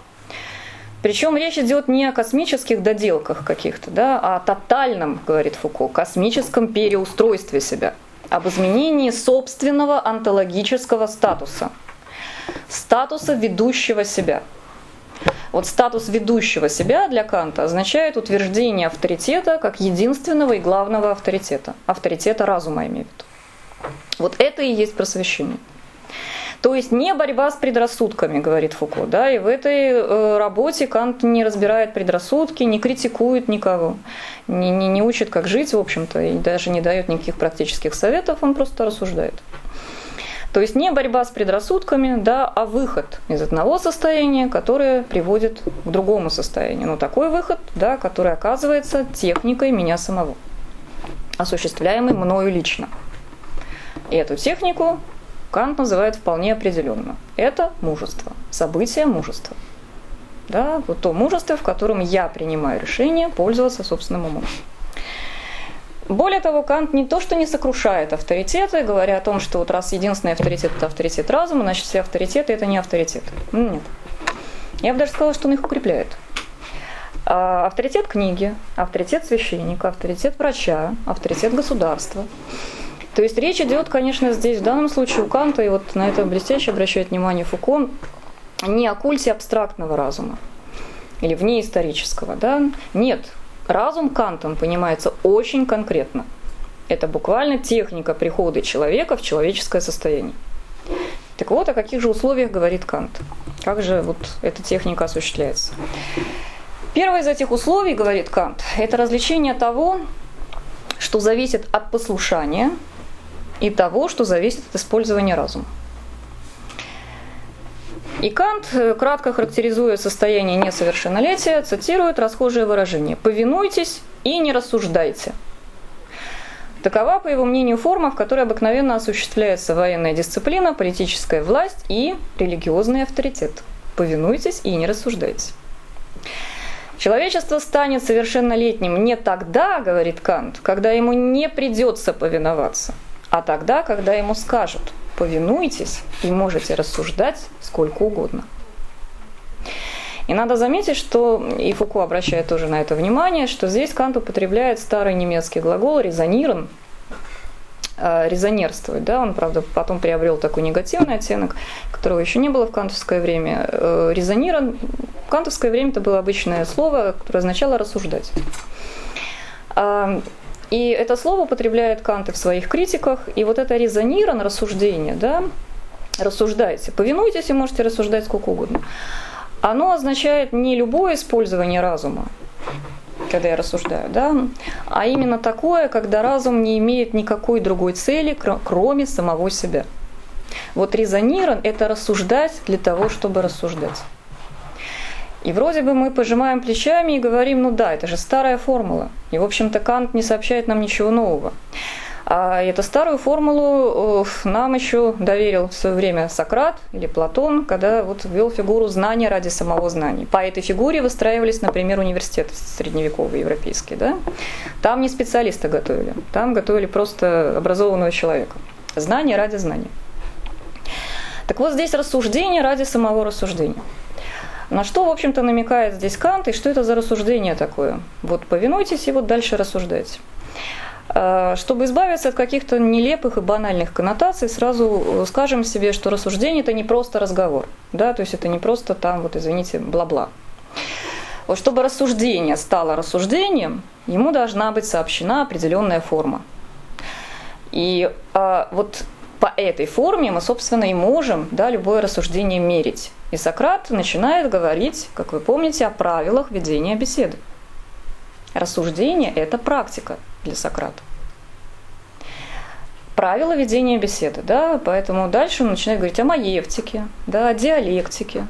Причем речь идет не о космических доделках каких-то, да, а о тотальном, говорит Фуко, космическом переустройстве себя, об изменении собственного онтологического статуса, статуса ведущего себя – вот статус ведущего себя для Канта означает утверждение авторитета как единственного и главного авторитета. Авторитета разума, имею в виду. Вот это и есть просвещение. То есть не борьба с предрассудками, говорит Фуко, да, и в этой э, работе Кант не разбирает предрассудки, не критикует никого, не, не, не учит, как жить, в общем-то, и даже не дает никаких практических советов, он просто рассуждает. То есть не борьба с предрассудками, да, а выход из одного состояния, которое приводит к другому состоянию. Но такой выход, да, который оказывается техникой меня самого, осуществляемый мною лично. И эту технику Кант называет вполне определенно. Это мужество, событие мужества. Да, вот то мужество, в котором я принимаю решение пользоваться собственным умом. Более того, Кант не то, что не сокрушает авторитеты, говоря о том, что вот раз единственный авторитет – это авторитет разума, значит, все авторитеты – это не авторитет. Ну, нет. Я бы даже сказала, что он их укрепляет. А авторитет книги, авторитет священника, авторитет врача, авторитет государства. То есть речь идет, конечно, здесь в данном случае у Канта, и вот на это блестяще обращает внимание Фуко, не о культе абстрактного разума или вне исторического. Да? Нет, Разум Кантом понимается очень конкретно. Это буквально техника прихода человека в человеческое состояние. Так вот, о каких же условиях говорит Кант? Как же вот эта техника осуществляется? Первое из этих условий, говорит Кант, это развлечение того, что зависит от послушания и того, что зависит от использования разума. И Кант, э, кратко характеризуя состояние несовершеннолетия, цитирует расхожее выражение «повинуйтесь и не рассуждайте». Такова, по его мнению, форма, в которой обыкновенно осуществляется военная дисциплина, политическая власть и религиозный авторитет. Повинуйтесь и не рассуждайте. Человечество станет совершеннолетним не тогда, говорит Кант, когда ему не придется повиноваться, а тогда, когда ему скажут – повинуйтесь и можете рассуждать сколько угодно. И надо заметить, что и Фуко обращает тоже на это внимание, что здесь Кант употребляет старый немецкий глагол резонирован, э, резонерствовать. Да? Он, правда, потом приобрел такой негативный оттенок, которого еще не было в кантовское время. Э, резонирован в кантовское время это было обычное слово, которое означало рассуждать. И это слово употребляет Кант в своих критиках, и вот это резонирован, рассуждение, да, рассуждайте, повинуйтесь и можете рассуждать сколько угодно. Оно означает не любое использование разума, когда я рассуждаю, да, а именно такое, когда разум не имеет никакой другой цели, кроме самого себя. Вот резонирован – это рассуждать для того, чтобы рассуждать. И вроде бы мы пожимаем плечами и говорим, ну да, это же старая формула. И, в общем-то, Кант не сообщает нам ничего нового. А эту старую формулу э, нам еще доверил в свое время Сократ или Платон, когда вот ввел фигуру знания ради самого знания. По этой фигуре выстраивались, например, университеты средневековые европейские. Да? Там не специалиста готовили, там готовили просто образованного человека. Знание ради знания. Так вот здесь рассуждение ради самого рассуждения. На что, в общем-то, намекает здесь Кант, и что это за рассуждение такое? Вот повинуйтесь и вот дальше рассуждайте. А, чтобы избавиться от каких-то нелепых и банальных коннотаций, сразу скажем себе, что рассуждение это не просто разговор, да, то есть это не просто там, вот извините, бла-бла. Вот чтобы рассуждение стало рассуждением, ему должна быть сообщена определенная форма. И а, вот по этой форме мы, собственно, и можем да, любое рассуждение мерить. И Сократ начинает говорить, как вы помните, о правилах ведения беседы. Рассуждение – это практика для Сократа. Правила ведения беседы, да, поэтому дальше он начинает говорить о маевтике, да, о диалектике,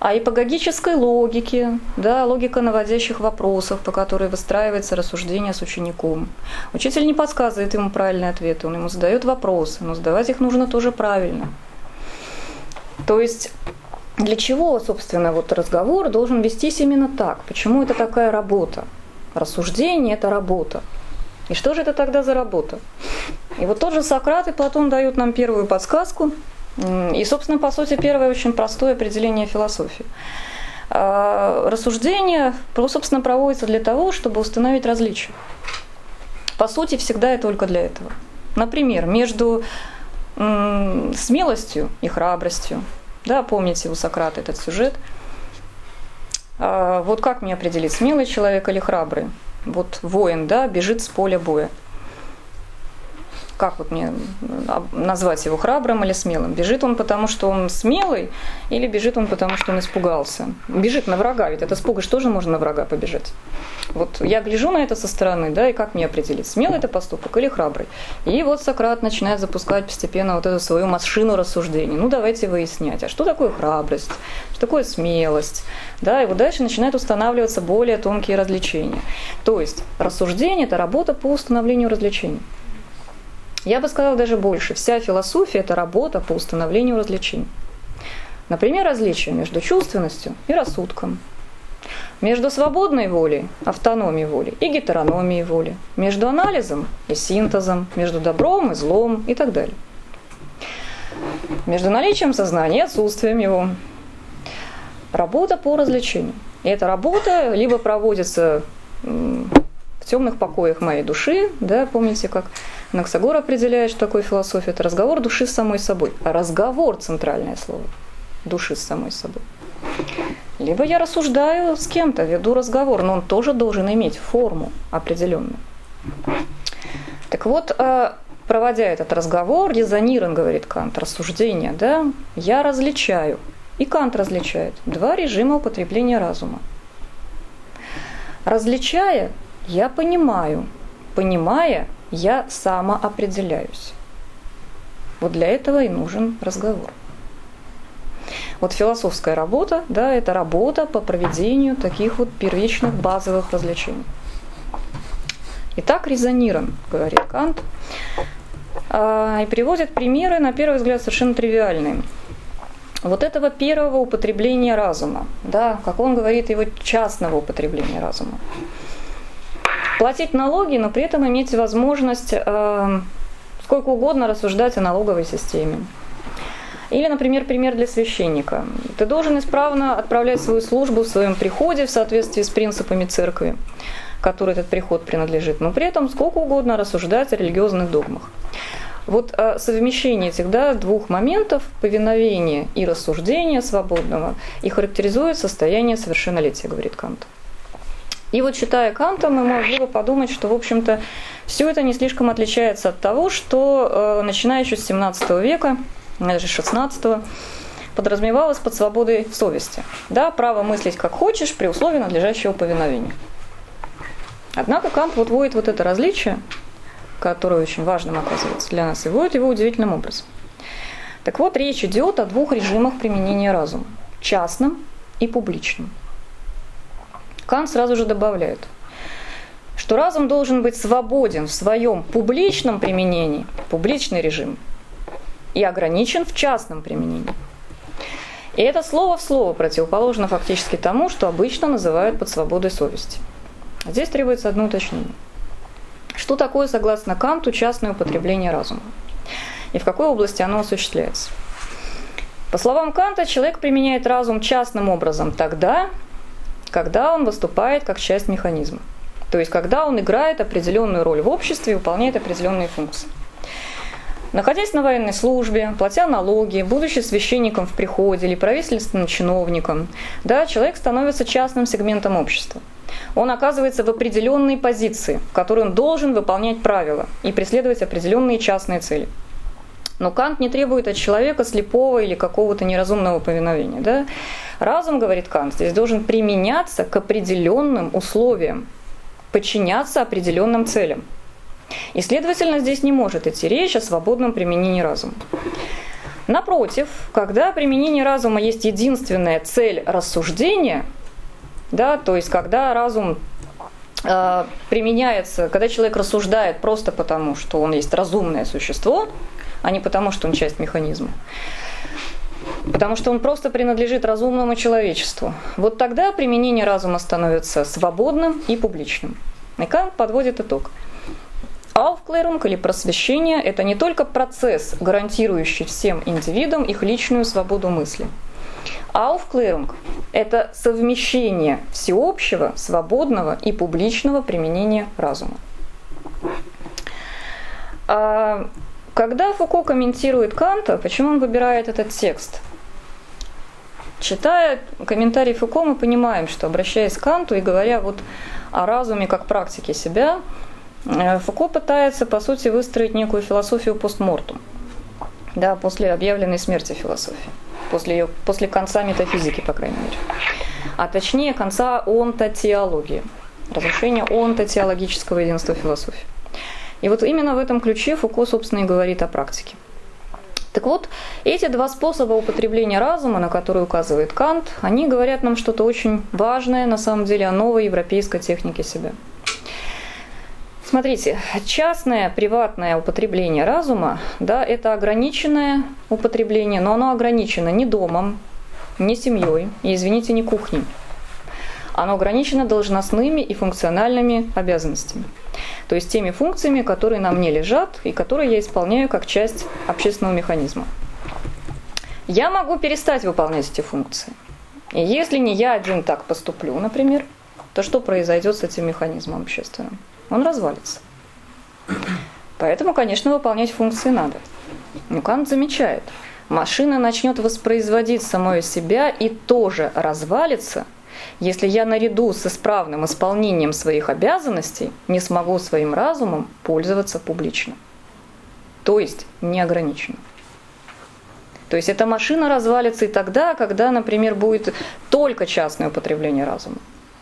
о ипогогической логике, да, логика наводящих вопросов, по которой выстраивается рассуждение с учеником. Учитель не подсказывает ему правильные ответы, он ему задает вопросы, но задавать их нужно тоже правильно. То есть для чего, собственно, вот разговор должен вестись именно так? Почему это такая работа? Рассуждение – это работа. И что же это тогда за работа? И вот тот же Сократ и Платон дают нам первую подсказку – и, собственно, по сути, первое очень простое определение философии. А, рассуждение, собственно, проводится для того, чтобы установить различия. По сути, всегда и только для этого. Например, между смелостью и храбростью. Да, помните у Сократа этот сюжет. А, вот как мне определить, смелый человек или храбрый? Вот воин, да, бежит с поля боя как вот мне назвать его храбрым или смелым? Бежит он потому, что он смелый, или бежит он потому, что он испугался? Бежит на врага, ведь от испуга же тоже можно на врага побежать. Вот я гляжу на это со стороны, да, и как мне определить, смелый это поступок или храбрый? И вот Сократ начинает запускать постепенно вот эту свою машину рассуждений. Ну, давайте выяснять, а что такое храбрость, что такое смелость, да, и вот дальше начинают устанавливаться более тонкие развлечения. То есть рассуждение – это работа по установлению развлечений. Я бы сказала даже больше. Вся философия – это работа по установлению развлечений. Например, различие между чувственностью и рассудком, между свободной волей, автономией воли и гетерономией воли, между анализом и синтезом, между добром и злом и так далее. Между наличием сознания и отсутствием его. Работа по развлечению. И эта работа либо проводится в темных покоях моей души, да, помните, как Наксагор определяет, что такое философия. Это разговор души с самой собой. А разговор – центральное слово. Души с самой собой. Либо я рассуждаю с кем-то, веду разговор, но он тоже должен иметь форму определенную. Так вот, а, проводя этот разговор, резонирован, говорит Кант, рассуждение, да, я различаю, и Кант различает, два режима употребления разума. Различая, я понимаю, понимая, я самоопределяюсь. Вот для этого и нужен разговор. Вот философская работа, да, это работа по проведению таких вот первичных базовых развлечений. Итак, резонирован, говорит Кант, а, и приводит примеры, на первый взгляд, совершенно тривиальные. Вот этого первого употребления разума, да, как он говорит, его частного употребления разума платить налоги, но при этом иметь возможность э, сколько угодно рассуждать о налоговой системе. Или, например, пример для священника. Ты должен исправно отправлять свою службу в своем приходе в соответствии с принципами церкви, которой этот приход принадлежит, но при этом сколько угодно рассуждать о религиозных догмах. Вот а, совмещение этих да, двух моментов, повиновения и рассуждения свободного, и характеризует состояние совершеннолетия, говорит Кант. И вот читая Канта, мы бы подумать, что, в общем-то, все это не слишком отличается от того, что, э, начиная еще с 17 века, даже 16 подразумевалось под свободой совести. Да, право мыслить как хочешь при условии надлежащего повиновения. Однако Кант вот вводит вот это различие, которое очень важным оказывается для нас, и вводит его удивительным образом. Так вот, речь идет о двух режимах применения разума – частном и публичном. Кант сразу же добавляет, что разум должен быть свободен в своем публичном применении, публичный режим, и ограничен в частном применении. И это слово в слово противоположно фактически тому, что обычно называют под свободой совести. Здесь требуется одно уточнение. Что такое, согласно Канту, частное употребление разума? и в какой области оно осуществляется. По словам Канта, человек применяет разум частным образом тогда, когда он выступает как часть механизма. То есть, когда он играет определенную роль в обществе и выполняет определенные функции. Находясь на военной службе, платя налоги, будучи священником в приходе или правительственным чиновником, да, человек становится частным сегментом общества. Он оказывается в определенной позиции, в которой он должен выполнять правила и преследовать определенные частные цели. Но Кант не требует от человека слепого или какого-то неразумного повиновения. Да? Разум, говорит Кант, здесь должен применяться к определенным условиям, подчиняться определенным целям. И, следовательно, здесь не может идти речь о свободном применении разума. Напротив, когда применение разума есть единственная цель рассуждения, да, то есть когда разум э, применяется, когда человек рассуждает просто потому, что он есть разумное существо, а не потому, что он часть механизма, потому что он просто принадлежит разумному человечеству, вот тогда применение разума становится свободным и публичным. И Кант подводит итог – Aufklärung или просвещение – это не только процесс, гарантирующий всем индивидам их личную свободу мысли. Aufklärung – это совмещение всеобщего, свободного и публичного применения разума. А когда Фуко комментирует Канта, почему он выбирает этот текст? Читая комментарий Фуко, мы понимаем, что обращаясь к Канту и говоря вот о разуме как практике себя, Фуко пытается, по сути, выстроить некую философию постмортум, да, после объявленной смерти философии, после, ее, после конца метафизики, по крайней мере. А точнее, конца онтотеологии, разрушения онтотеологического единства философии. И вот именно в этом ключе Фуко, собственно, и говорит о практике. Так вот, эти два способа употребления разума, на которые указывает Кант, они говорят нам что-то очень важное, на самом деле, о новой европейской технике себя – Смотрите, частное, приватное употребление разума, да, это ограниченное употребление, но оно ограничено не домом, не семьей и, извините, не кухней. Оно ограничено должностными и функциональными обязанностями. То есть теми функциями, которые на мне лежат и которые я исполняю как часть общественного механизма. Я могу перестать выполнять эти функции. И если не я один так поступлю, например, то что произойдет с этим механизмом общественным? Он развалится. Поэтому, конечно, выполнять функции надо. Но Кант замечает, машина начнет воспроизводить самое себя и тоже развалится, если я наряду с исправным исполнением своих обязанностей не смогу своим разумом пользоваться публично. То есть неограниченно. То есть эта машина развалится и тогда, когда, например, будет только частное употребление разума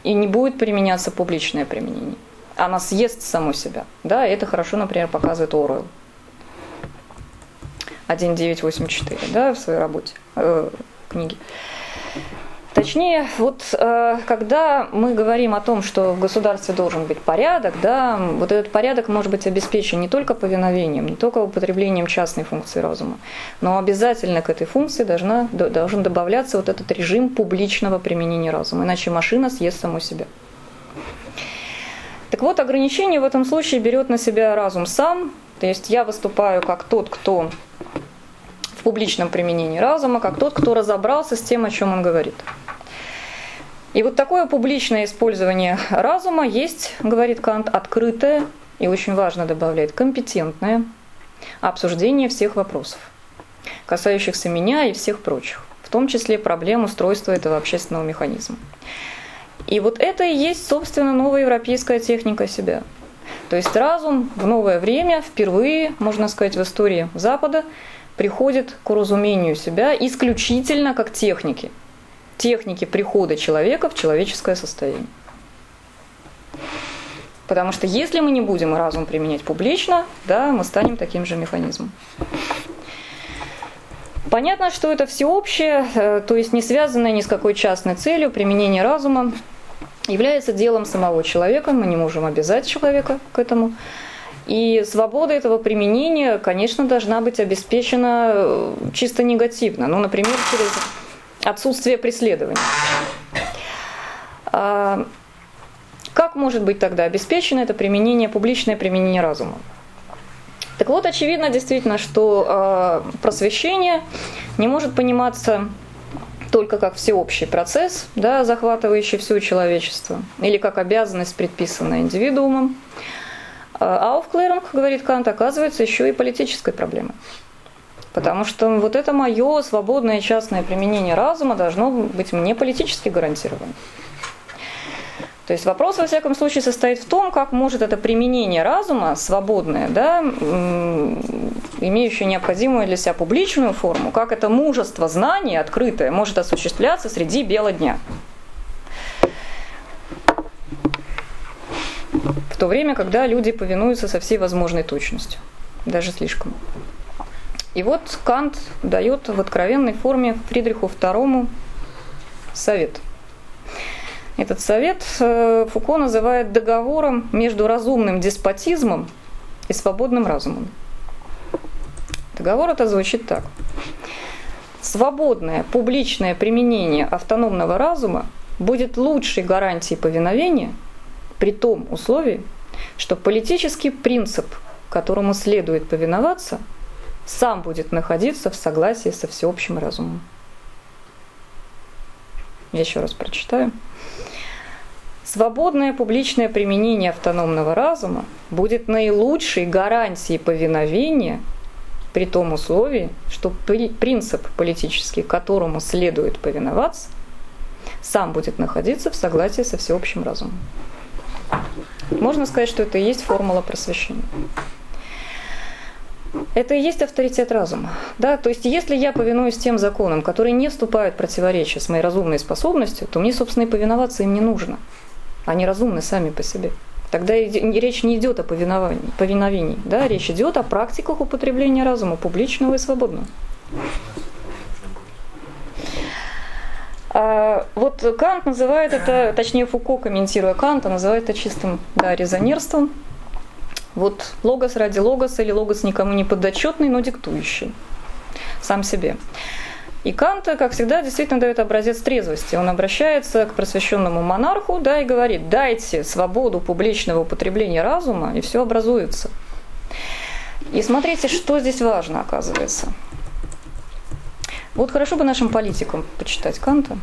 и не будет применяться публичное применение она съест саму себя. Да, и это хорошо, например, показывает Оруэлл. 1984, да, в своей работе, э, книге. Точнее, вот э, когда мы говорим о том, что в государстве должен быть порядок, да, вот этот порядок может быть обеспечен не только повиновением, не только употреблением частной функции разума, но обязательно к этой функции должна, должен добавляться вот этот режим публичного применения разума, иначе машина съест саму себя. Так вот, ограничение в этом случае берет на себя разум сам, то есть я выступаю как тот, кто в публичном применении разума, как тот, кто разобрался с тем, о чем он говорит. И вот такое публичное использование разума есть, говорит Кант, открытое и очень важно добавляет компетентное обсуждение всех вопросов, касающихся меня и всех прочих, в том числе проблем устройства этого общественного механизма. И вот это и есть, собственно, новая европейская техника себя. То есть разум в новое время впервые, можно сказать, в истории Запада приходит к уразумению себя исключительно как техники. Техники прихода человека в человеческое состояние. Потому что если мы не будем разум применять публично, да, мы станем таким же механизмом. Понятно, что это всеобщее, э, то есть не связанное ни с какой частной целью применение разума является делом самого человека, мы не можем обязать человека к этому. И свобода этого применения, конечно, должна быть обеспечена э, чисто негативно. Ну, например, через отсутствие преследования. А как может быть тогда обеспечено это применение, публичное применение разума? Так вот, очевидно действительно, что э, просвещение не может пониматься только как всеобщий процесс, да, захватывающий все человечество, или как обязанность, предписанная индивидуумом. А Ауфклеринг, говорит Кант, оказывается еще и политической проблемой. Потому что вот это мое свободное частное применение разума должно быть мне политически гарантировано. То есть вопрос, во всяком случае, состоит в том, как может это применение разума, свободное, да, имеющее необходимую для себя публичную форму, как это мужество знания, открытое, может осуществляться среди бела дня. В то время, когда люди повинуются со всей возможной точностью, даже слишком. И вот Кант дает в откровенной форме Фридриху II совет. Этот совет э, Фуко называет договором между разумным деспотизмом и свободным разумом. Договор это звучит так. Свободное публичное применение автономного разума будет лучшей гарантией повиновения при том условии, что политический принцип, которому следует повиноваться – сам будет находиться в согласии со всеобщим разумом. Я еще раз прочитаю. Свободное публичное применение автономного разума будет наилучшей гарантией повиновения при том условии, что принцип политический, которому следует повиноваться, сам будет находиться в согласии со всеобщим разумом. Можно сказать, что это и есть формула просвещения. Это и есть авторитет разума. Да? То есть если я повинуюсь тем законам, которые не вступают в противоречие с моей разумной способностью, то мне, собственно, и повиноваться им не нужно. Они разумны сами по себе. Тогда речь не идет о повиновании, повиновении, да? речь идет о практиках употребления разума, публичного и свободного. А, вот Кант называет это, точнее Фуко, комментируя Канта, называет это чистым да, резонерством, вот логос ради логоса или логос никому не подотчетный, но диктующий сам себе. И Кант, как всегда, действительно дает образец трезвости. Он обращается к просвещенному монарху да, и говорит, дайте свободу публичного употребления разума, и все образуется. И смотрите, что здесь важно, оказывается. Вот хорошо бы нашим политикам почитать Канта.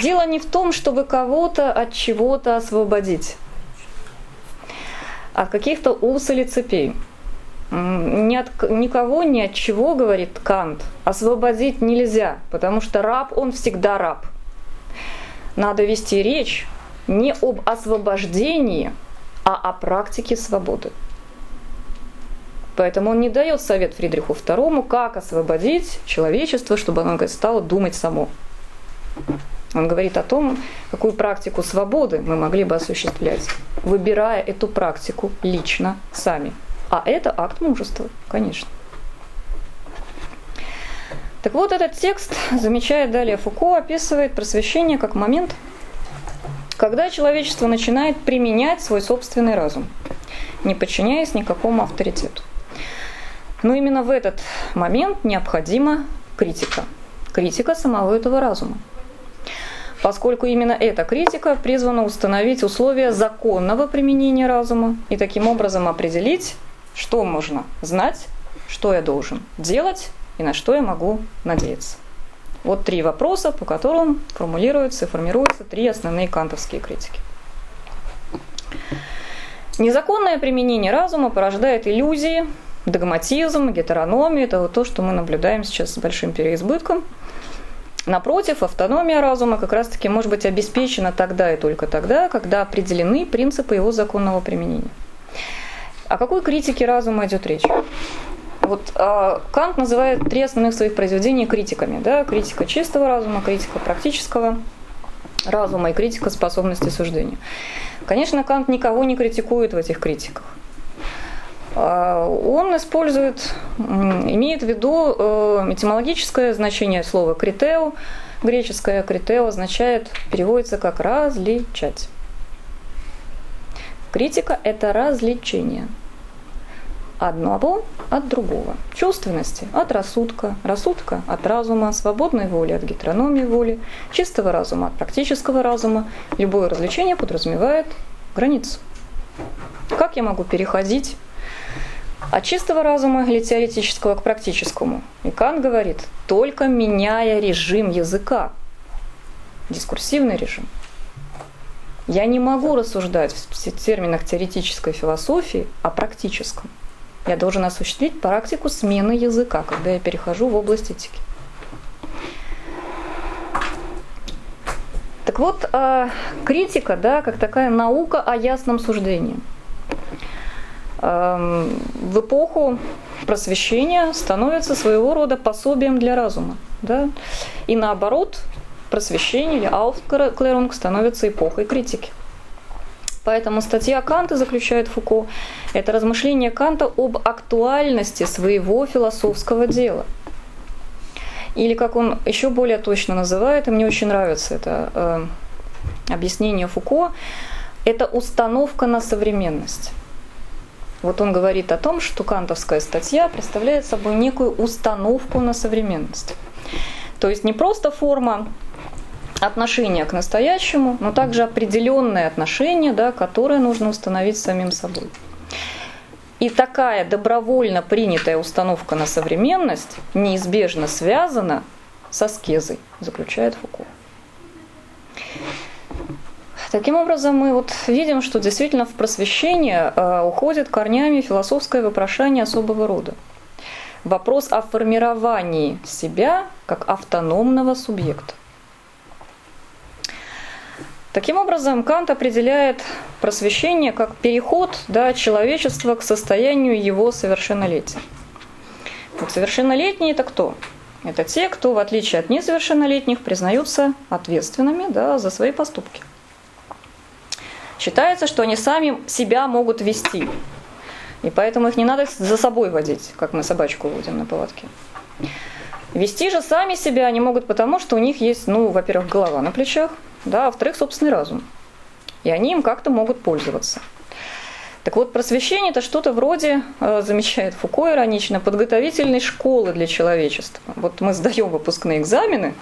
Дело не в том, чтобы кого-то от чего-то освободить от каких-то уз или цепей. Ни от, никого ни от чего, говорит Кант, освободить нельзя, потому что раб, он всегда раб. Надо вести речь не об освобождении, а о практике свободы. Поэтому он не дает совет Фридриху II, как освободить человечество, чтобы оно стало думать само. Он говорит о том, какую практику свободы мы могли бы осуществлять, выбирая эту практику лично сами. А это акт мужества, конечно. Так вот, этот текст, замечает далее Фуко, описывает просвещение как момент, когда человечество начинает применять свой собственный разум, не подчиняясь никакому авторитету. Но именно в этот момент необходима критика. Критика самого этого разума поскольку именно эта критика призвана установить условия законного применения разума и таким образом определить, что можно знать, что я должен делать и на что я могу надеяться. Вот три вопроса, по которым формулируются и формируются три основные кантовские критики. Незаконное применение разума порождает иллюзии, догматизм, гетерономию. Это вот то, что мы наблюдаем сейчас с большим переизбытком – Напротив, автономия разума как раз-таки может быть обеспечена тогда и только тогда, когда определены принципы его законного применения. О какой критике разума идет речь? Вот э, Кант называет три основных своих произведения критиками. Да? Критика чистого разума, критика практического разума и критика способности суждения. Конечно, Кант никого не критикует в этих критиках. А, он использует, имеет в виду э, этимологическое значение слова критео. Греческое критео означает, переводится как различать. Критика – это развлечение одного от другого. Чувственности от рассудка, рассудка от разума, свободной воли от гетерономии воли, чистого разума от практического разума. Любое развлечение подразумевает границу. Как я могу переходить От чистого разума или теоретического к практическому. И Кант говорит, только меняя режим языка, дискурсивный режим, я не могу рассуждать в терминах теоретической философии о практическом. Я должен осуществить практику смены языка, когда я перехожу в область этики. Так вот, а, критика, да, как такая наука о ясном суждении. В эпоху просвещения становится своего рода пособием для разума. Да? И наоборот, просвещение или Aufklärung становится эпохой критики. Поэтому статья Канта заключает Фуко, это размышление Канта об актуальности своего философского дела. Или как он еще более точно называет, и мне очень нравится это э, объяснение Фуко, это установка на современность. Вот он говорит о том, что кантовская статья представляет собой некую установку на современность. То есть не просто форма отношение к настоящему, но также определенное отношение, да, которое нужно установить самим собой. И такая добровольно принятая установка на современность неизбежно связана со скезой, заключает Фуко. Таким образом, мы вот видим, что действительно в просвещение э, уходит корнями философское вопрошание особого рода. Вопрос о формировании себя как автономного субъекта. Таким образом, Кант определяет просвещение как переход да, человечества к состоянию его совершеннолетия. Совершеннолетние это кто? Это те, кто, в отличие от несовершеннолетних, признаются ответственными да, за свои поступки. Считается, что они сами себя могут вести. И поэтому их не надо за собой водить, как мы собачку водим на поводке. Вести же сами себя они могут потому, что у них есть, ну, во-первых, голова на плечах, да, а во-вторых, собственный разум. И они им как-то могут пользоваться. Так вот, просвещение это что-то вроде, э, замечает Фуко иронично, подготовительной школы для человечества. Вот мы сдаем выпускные экзамены,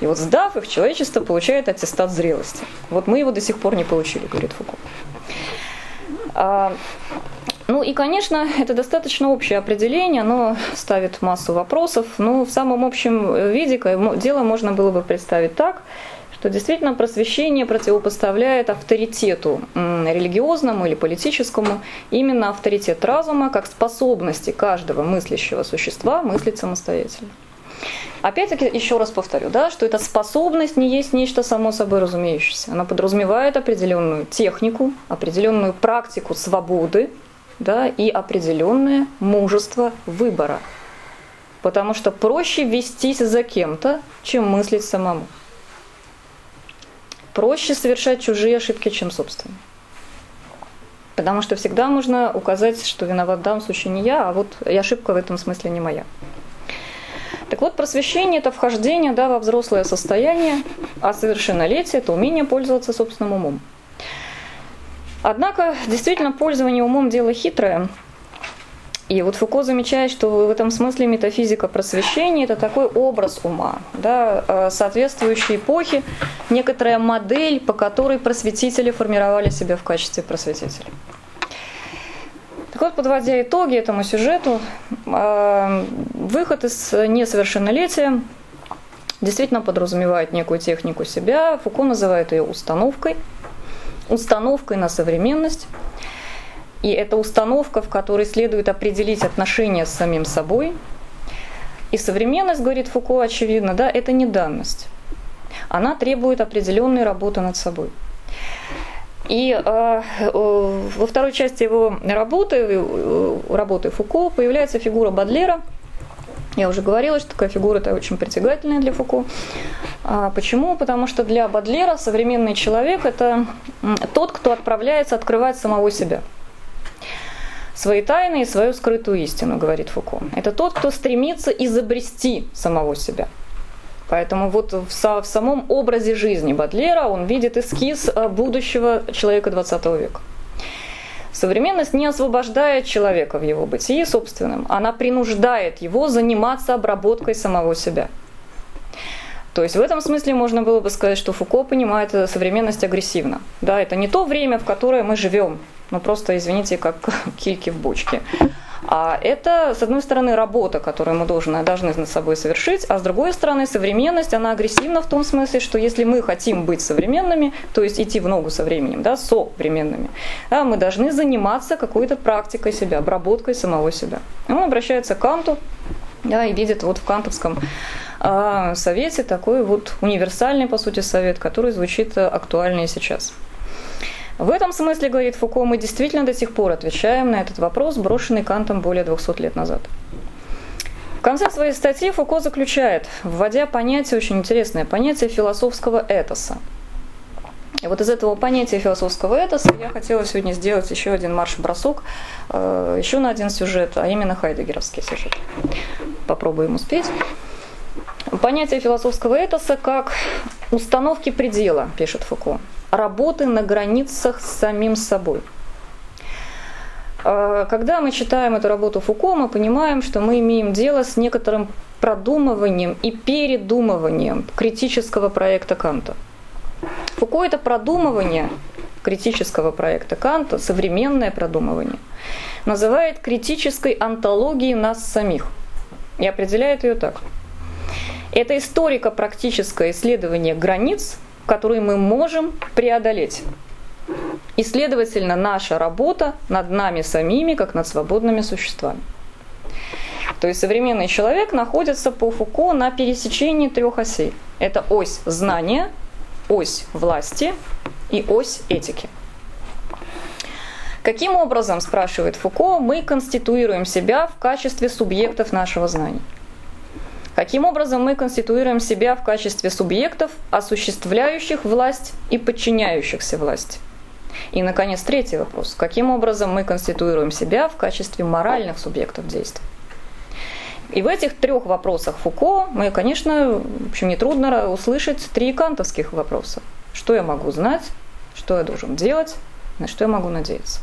и вот сдав их, человечество получает аттестат зрелости. Вот мы его до сих пор не получили, говорит Фуко. А, ну и, конечно, это достаточно общее определение, оно ставит массу вопросов, но в самом общем виде дело можно было бы представить так – что действительно просвещение противопоставляет авторитету религиозному или политическому именно авторитет разума как способности каждого мыслящего существа мыслить самостоятельно. Опять-таки, еще раз повторю, да, что эта способность не есть нечто само собой разумеющееся. Она подразумевает определенную технику, определенную практику свободы да, и определенное мужество выбора. Потому что проще вестись за кем-то, чем мыслить самому проще совершать чужие ошибки, чем собственные. Потому что всегда можно указать, что виноват в данном случае не я, а вот и ошибка в этом смысле не моя. Так вот, просвещение – это вхождение да, во взрослое состояние, а совершеннолетие – это умение пользоваться собственным умом. Однако, действительно, пользование умом – дело хитрое – и вот Фуко замечает, что в этом смысле метафизика просвещения – это такой образ ума, да, э, соответствующей эпохе, некоторая модель, по которой просветители формировали себя в качестве просветителей. Так вот, подводя итоги этому сюжету, э, выход из несовершеннолетия действительно подразумевает некую технику себя. Фуко называет ее установкой, установкой на современность – и это установка, в которой следует определить отношения с самим собой. И современность, говорит Фуко, очевидно, да, это не данность. Она требует определенной работы над собой. И э, э, во второй части его работы, э, работы Фуко, появляется фигура Бадлера. Я уже говорила, что такая фигура это очень притягательная для Фуко. А почему? Потому что для Бадлера современный человек это тот, кто отправляется открывать самого себя свои тайны и свою скрытую истину, говорит Фуко. Это тот, кто стремится изобрести самого себя. Поэтому вот в, в самом образе жизни Бадлера он видит эскиз э, будущего человека 20 века. Современность не освобождает человека в его бытии собственным, она принуждает его заниматься обработкой самого себя. То есть в этом смысле можно было бы сказать, что Фуко понимает современность агрессивно. Да, это не то время, в которое мы живем, ну просто, извините, как кильки в бочке. А это, с одной стороны, работа, которую мы должны, должны над собой совершить, а с другой стороны, современность, она агрессивна в том смысле, что если мы хотим быть современными, то есть идти в ногу со временем, да, современными, да, мы должны заниматься какой-то практикой себя, обработкой самого себя. И он обращается к Канту да, и видит вот в кантовском э, совете такой вот универсальный, по сути, совет, который звучит актуально и сейчас. В этом смысле, говорит Фуко, мы действительно до сих пор отвечаем на этот вопрос, брошенный Кантом более 200 лет назад. В конце своей статьи Фуко заключает, вводя понятие, очень интересное понятие философского этоса. И вот из этого понятия философского этоса я хотела сегодня сделать еще один марш-бросок, э, еще на один сюжет, а именно хайдегеровский сюжет. Попробуем успеть. Понятие философского этоса как установки предела, пишет Фуко работы на границах с самим собой. А, когда мы читаем эту работу Фуко, мы понимаем, что мы имеем дело с некоторым продумыванием и передумыванием критического проекта Канта. Фуко это продумывание критического проекта Канта, современное продумывание, называет критической антологией нас самих и определяет ее так. Это историко-практическое исследование границ которые мы можем преодолеть. И, следовательно, наша работа над нами самими, как над свободными существами. То есть современный человек находится по Фуко на пересечении трех осей. Это ось знания, ось власти и ось этики. Каким образом, спрашивает Фуко, мы конституируем себя в качестве субъектов нашего знания? Каким образом мы конституируем себя в качестве субъектов, осуществляющих власть и подчиняющихся власти? И, наконец, третий вопрос. Каким образом мы конституируем себя в качестве моральных субъектов действий? И в этих трех вопросах Фуко мы, конечно, в общем, нетрудно услышать три кантовских вопроса. Что я могу знать, что я должен делать, на что я могу надеяться.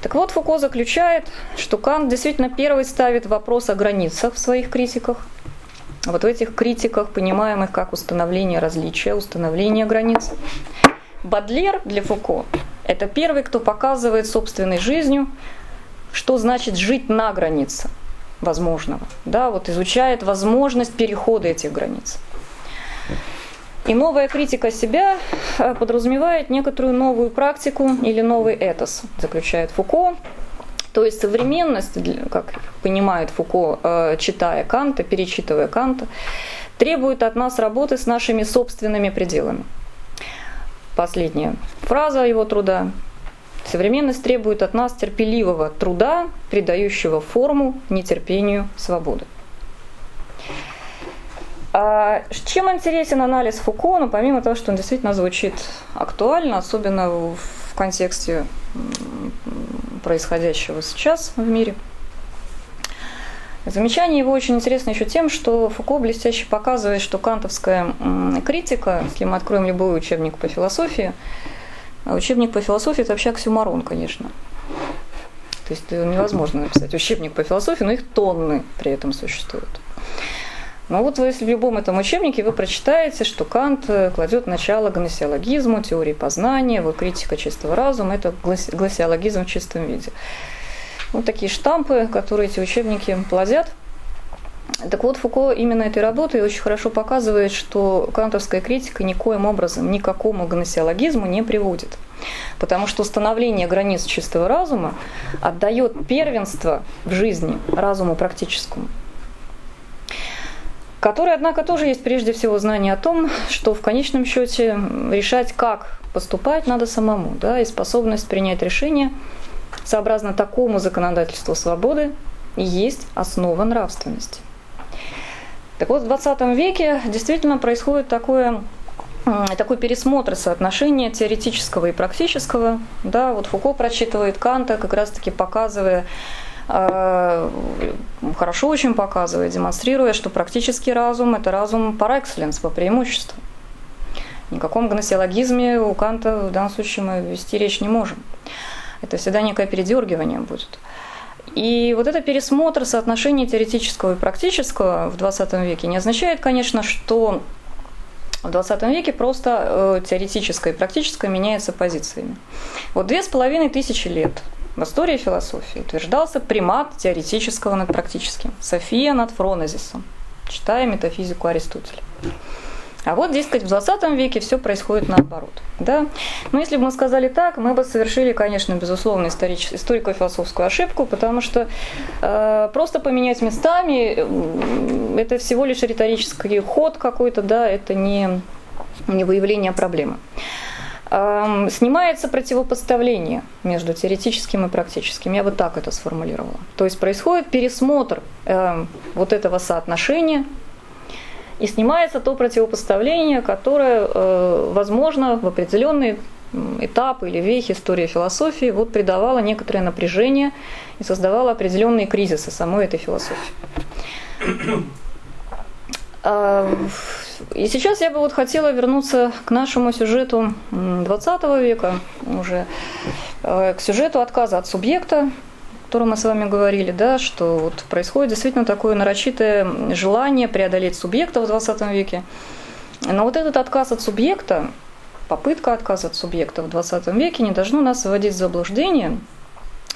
Так вот, Фуко заключает, что Кант действительно первый ставит вопрос о границах в своих критиках. Вот в этих критиках, понимаемых как установление различия, установление границ. Бадлер для Фуко – это первый, кто показывает собственной жизнью, что значит жить на границе возможного. Да, вот изучает возможность перехода этих границ. И новая критика себя э, подразумевает некоторую новую практику или новый этос, заключает Фуко. То есть современность, как понимает Фуко, э, читая Канта, перечитывая Канта, требует от нас работы с нашими собственными пределами. Последняя фраза его труда. Современность требует от нас терпеливого труда, придающего форму нетерпению свободы. А чем интересен анализ Фуко? Ну, помимо того, что он действительно звучит актуально, особенно в контексте происходящего сейчас в мире. Замечание его очень интересно еще тем, что Фуко блестяще показывает, что кантовская критика, если мы откроем любой учебник по философии, а учебник по философии это вообще оксюмарон, конечно. То есть невозможно написать учебник по философии, но их тонны при этом существуют. Но вот если в любом этом учебнике вы прочитаете, что Кант э, кладет начало гносеологизму, теории познания, вот критика чистого разума, это гласиологизм в чистом виде. Вот такие штампы, которые эти учебники плодят. Так вот, Фуко именно этой работой очень хорошо показывает, что кантовская критика никоим образом никакому гносеологизму не приводит. Потому что установление границ чистого разума отдает первенство в жизни разуму практическому который, однако, тоже есть прежде всего знание о том, что в конечном счете решать, как поступать, надо самому, да, и способность принять решение сообразно такому законодательству свободы есть основа нравственности. Так вот, в 20 веке действительно происходит такое такой пересмотр соотношения теоретического и практического. Да, вот Фуко прочитывает Канта, как раз-таки показывая Э, хорошо очень показывает, демонстрируя, что практический разум – это разум par excellence, по преимуществу. Ни гносеологизме у Канта в данном случае мы вести речь не можем. Это всегда некое передергивание будет. И вот это пересмотр соотношения теоретического и практического в 20 веке не означает, конечно, что в 20 веке просто э, теоретическое и практическое меняется позициями. Вот две с половиной тысячи лет в истории философии утверждался примат теоретического над практическим. София над фронезисом, читая метафизику Аристотеля. А вот, дескать, в 20 веке все происходит наоборот. Да? Но если бы мы сказали так, мы бы совершили, конечно, безусловно, историко-философскую ошибку, потому что э, просто поменять местами это всего лишь риторический ход какой-то, да, это не, не выявление проблемы. Снимается противопоставление между теоретическим и практическим. Я бы так это сформулировала. То есть происходит пересмотр э, вот этого соотношения и снимается то противопоставление, которое, э, возможно, в определенный этап или вехи истории философии вот придавало некоторое напряжение и создавало определенные кризисы самой этой философии. А, и сейчас я бы вот хотела вернуться к нашему сюжету 20 века, уже э, к сюжету отказа от субъекта, котором мы с вами говорили, да, что вот происходит действительно такое нарочитое желание преодолеть субъекта в 20 веке. Но вот этот отказ от субъекта, попытка отказа от субъекта в 20 веке не должно нас вводить в заблуждение,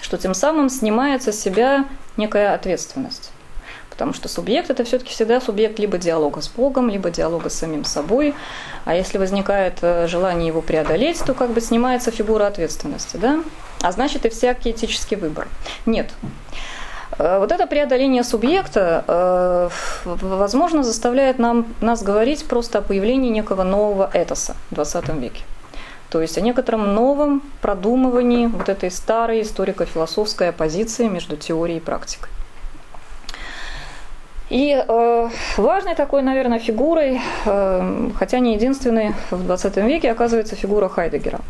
что тем самым снимается с себя некая ответственность. Потому что субъект это все-таки всегда субъект либо диалога с Богом, либо диалога с самим собой. А если возникает э, желание его преодолеть, то как бы снимается фигура ответственности. Да? А значит и всякий этический выбор. Нет. Э, вот это преодоление субъекта, э, возможно, заставляет нам, нас говорить просто о появлении некого нового этоса в 20 веке. То есть о некотором новом продумывании вот этой старой историко-философской оппозиции между теорией и практикой. И э, важной такой, наверное, фигурой, э, хотя не единственной в 20 веке, оказывается фигура Хайдегера.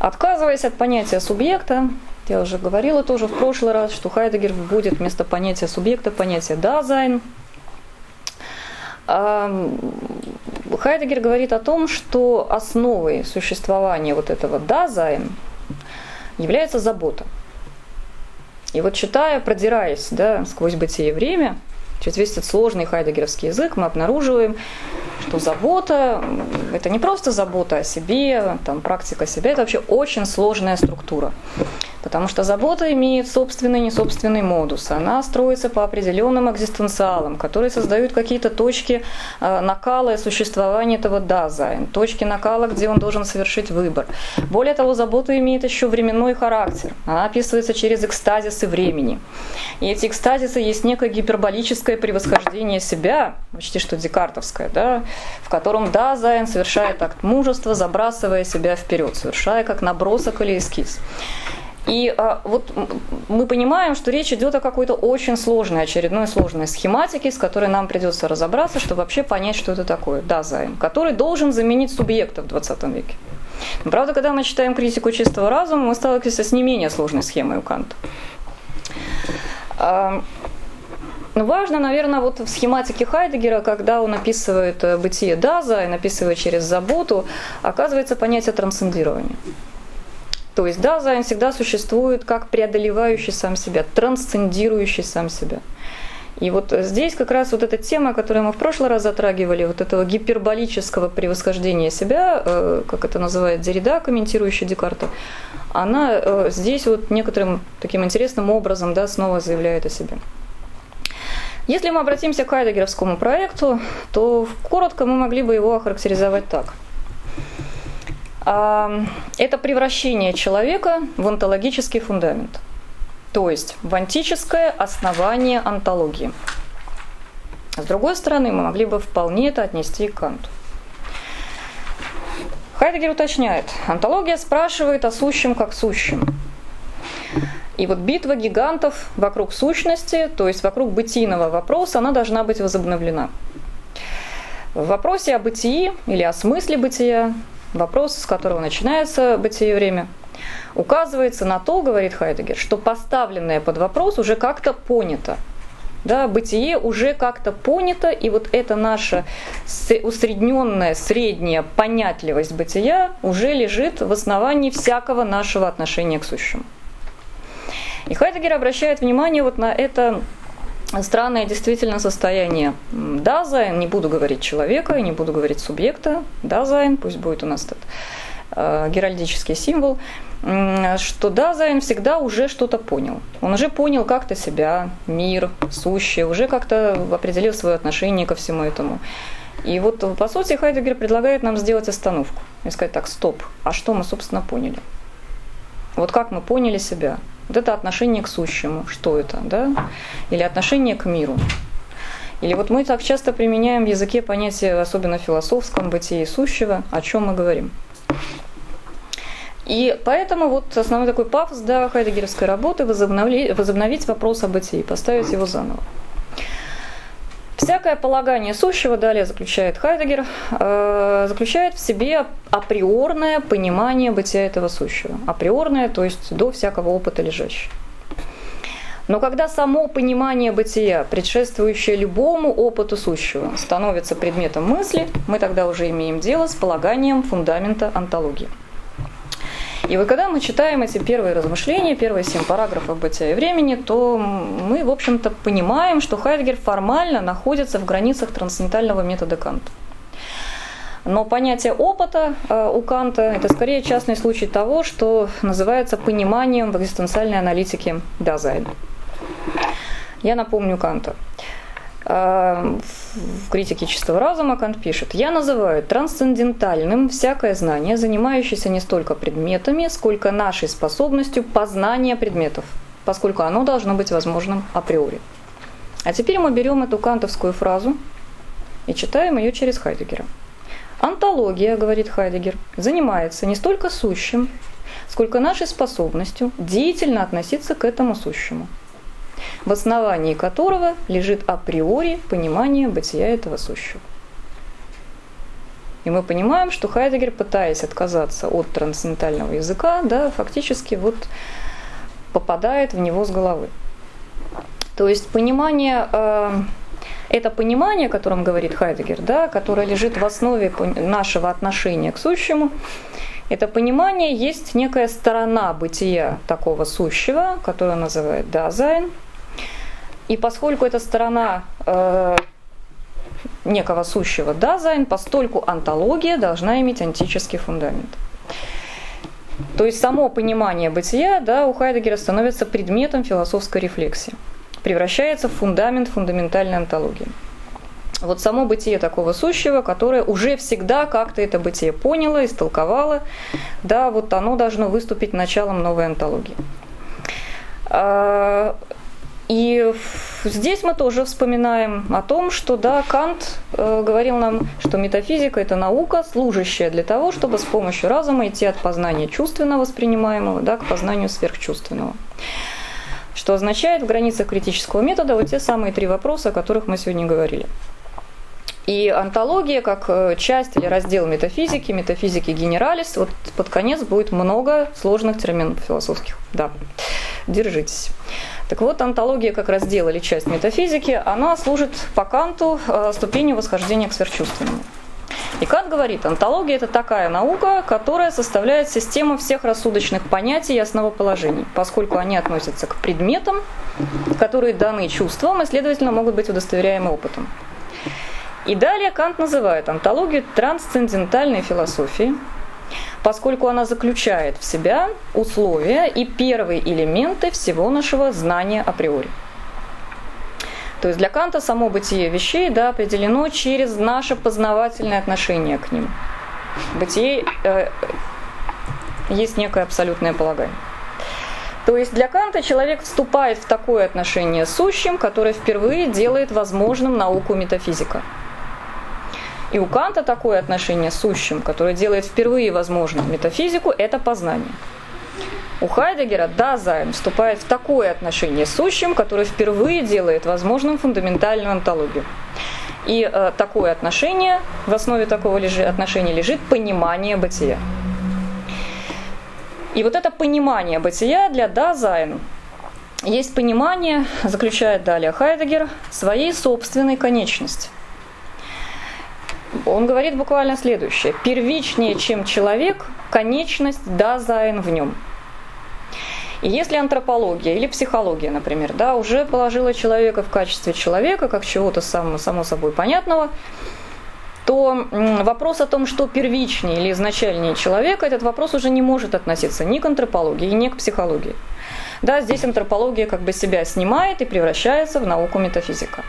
Отказываясь от понятия субъекта, я уже говорила тоже в прошлый раз, что Хайдегер будет вместо понятия субъекта понятие «Dasein». Хайдегер говорит о том, что основой существования вот этого «Dasein» является забота. И вот читая, продираясь да, сквозь бытие и время, через весь этот сложный хайдегеровский язык, мы обнаруживаем, что забота – это не просто забота о себе, там, практика себя, это вообще очень сложная структура. Потому что забота имеет собственный и несобственный модус. Она строится по определенным экзистенциалам, которые создают какие-то точки э, накала и существования этого Dasein, точки накала, где он должен совершить выбор. Более того, забота имеет еще временной характер. Она описывается через экстазисы времени. И эти экстазисы есть некое гиперболическое превосхождение себя, почти что декартовское, да, в котором Dasein совершает акт мужества, забрасывая себя вперед, совершая как набросок или эскиз. И а, вот мы понимаем, что речь идет о какой-то очень сложной, очередной сложной схематике, с которой нам придется разобраться, чтобы вообще понять, что это такое. Dasein, который должен заменить субъекта в 20 веке. Правда, когда мы читаем критику чистого разума, мы сталкиваемся с не менее сложной схемой у Канта. Но важно, наверное, вот в схематике Хайдегера, когда он описывает э, бытие Dasein, описывает через заботу, оказывается понятие трансцендирования. То есть Dasein всегда существует как преодолевающий сам себя, трансцендирующий сам себя. И вот здесь как раз вот эта тема, которую мы в прошлый раз затрагивали, вот этого гиперболического превосхождения себя, э, как это называет Деррида, комментирующий Декарта, она э, здесь вот некоторым таким интересным образом да, снова заявляет о себе. Если мы обратимся к Хайдегеровскому проекту, то коротко мы могли бы его охарактеризовать так – это превращение человека в онтологический фундамент, то есть в антическое основание антологии. С другой стороны, мы могли бы вполне это отнести к Канту. Хайдегер уточняет, антология спрашивает о сущем как сущем. И вот битва гигантов вокруг сущности, то есть вокруг бытийного вопроса, она должна быть возобновлена. В вопросе о бытии или о смысле бытия вопрос, с которого начинается бытие время, указывается на то, говорит Хайдегер, что поставленное под вопрос уже как-то понято. Да, бытие уже как-то понято, и вот эта наша усредненная, средняя понятливость бытия уже лежит в основании всякого нашего отношения к сущему. И Хайдегер обращает внимание вот на это странное действительно состояние Dasein, не буду говорить человека, не буду говорить субъекта, Dasein, пусть будет у нас этот э, геральдический символ, что Dasein всегда уже что-то понял. Он уже понял как-то себя, мир, сущее, уже как-то определил свое отношение ко всему этому. И вот, по сути, Хайдегер предлагает нам сделать остановку и сказать так, стоп, а что мы, собственно, поняли? Вот как мы поняли себя? Вот это отношение к сущему, что это, да? Или отношение к миру. Или вот мы так часто применяем в языке понятие, особенно в философском бытии сущего, о чем мы говорим. И поэтому вот основной такой пафос да, хайдегеровской работы возобновить, возобновить вопрос о бытии, поставить его заново. Всякое полагание сущего, далее заключает Хайдегер, э, заключает в себе априорное понимание бытия этого сущего. Априорное, то есть до всякого опыта лежащее. Но когда само понимание бытия, предшествующее любому опыту сущего, становится предметом мысли, мы тогда уже имеем дело с полаганием фундамента онтологии. И вот когда мы читаем эти первые размышления, первые семь параграфов «Бытия и времени», то мы, в общем-то, понимаем, что Хайдгер формально находится в границах трансцендентального метода Канта. Но понятие опыта э, у Канта – это скорее частный случай того, что называется пониманием в экзистенциальной аналитике Дазайна. Я напомню Канта. Э, в критике чистого разума Кант пишет, «Я называю трансцендентальным всякое знание, занимающееся не столько предметами, сколько нашей способностью познания предметов, поскольку оно должно быть возможным априори». А теперь мы берем эту кантовскую фразу и читаем ее через Хайдегера. Антология, говорит Хайдегер, занимается не столько сущим, сколько нашей способностью деятельно относиться к этому сущему – в основании которого лежит априори понимание бытия этого сущего. И мы понимаем, что Хайдегер, пытаясь отказаться от трансцендентального языка, да, фактически вот попадает в него с головы. То есть понимание, э, это понимание, о котором говорит Хайдегер, да, которое лежит в основе нашего отношения к сущему, это понимание есть некая сторона бытия такого сущего, которую он называет дазайн, и поскольку эта сторона э, некого сущего дазайн, постольку онтология должна иметь онтический фундамент. То есть само понимание бытия да, у Хайдегера становится предметом философской рефлексии, превращается в фундамент фундаментальной антологии. Вот само бытие такого сущего, которое уже всегда как-то это бытие поняло, истолковало, да, вот оно должно выступить началом новой антологии. И здесь мы тоже вспоминаем о том, что да, Кант э, говорил нам, что метафизика это наука, служащая для того, чтобы с помощью разума идти от познания чувственно воспринимаемого да, к познанию сверхчувственного. Что означает в границах критического метода вот те самые три вопроса, о которых мы сегодня говорили. И антология, как э, часть или раздел метафизики, метафизики генералис, вот под конец будет много сложных терминов философских. Да, держитесь. Так вот, антология как раздел или часть метафизики, она служит по Канту э, ступенью восхождения к сверхчувственному. И Кант говорит, антология – это такая наука, которая составляет систему всех рассудочных понятий и основоположений, поскольку они относятся к предметам, которые даны чувством и, следовательно, могут быть удостоверяемы опытом. И далее Кант называет антологию трансцендентальной философией, поскольку она заключает в себя условия и первые элементы всего нашего знания априори. То есть для Канта само бытие вещей да, определено через наше познавательное отношение к ним. Бытие э, есть некое абсолютное полагание. То есть для Канта человек вступает в такое отношение с сущим, которое впервые делает возможным науку метафизика. И у Канта такое отношение с сущим, которое делает впервые возможным метафизику, это познание. У Хайдегера Дазайн вступает в такое отношение с сущим, которое впервые делает возможным фундаментальную онтологию. И э, такое отношение, в основе такого лежи, отношения лежит понимание бытия. И вот это понимание бытия для Дазайн есть понимание, заключает далее Хайдегер, своей собственной конечности. Он говорит буквально следующее. Первичнее, чем человек, конечность дазайн в нем. И если антропология или психология, например, да, уже положила человека в качестве человека, как чего-то само, само собой понятного, то вопрос о том, что первичнее или изначальнее человека, этот вопрос уже не может относиться ни к антропологии, ни к психологии. Да, здесь антропология как бы себя снимает и превращается в науку метафизика.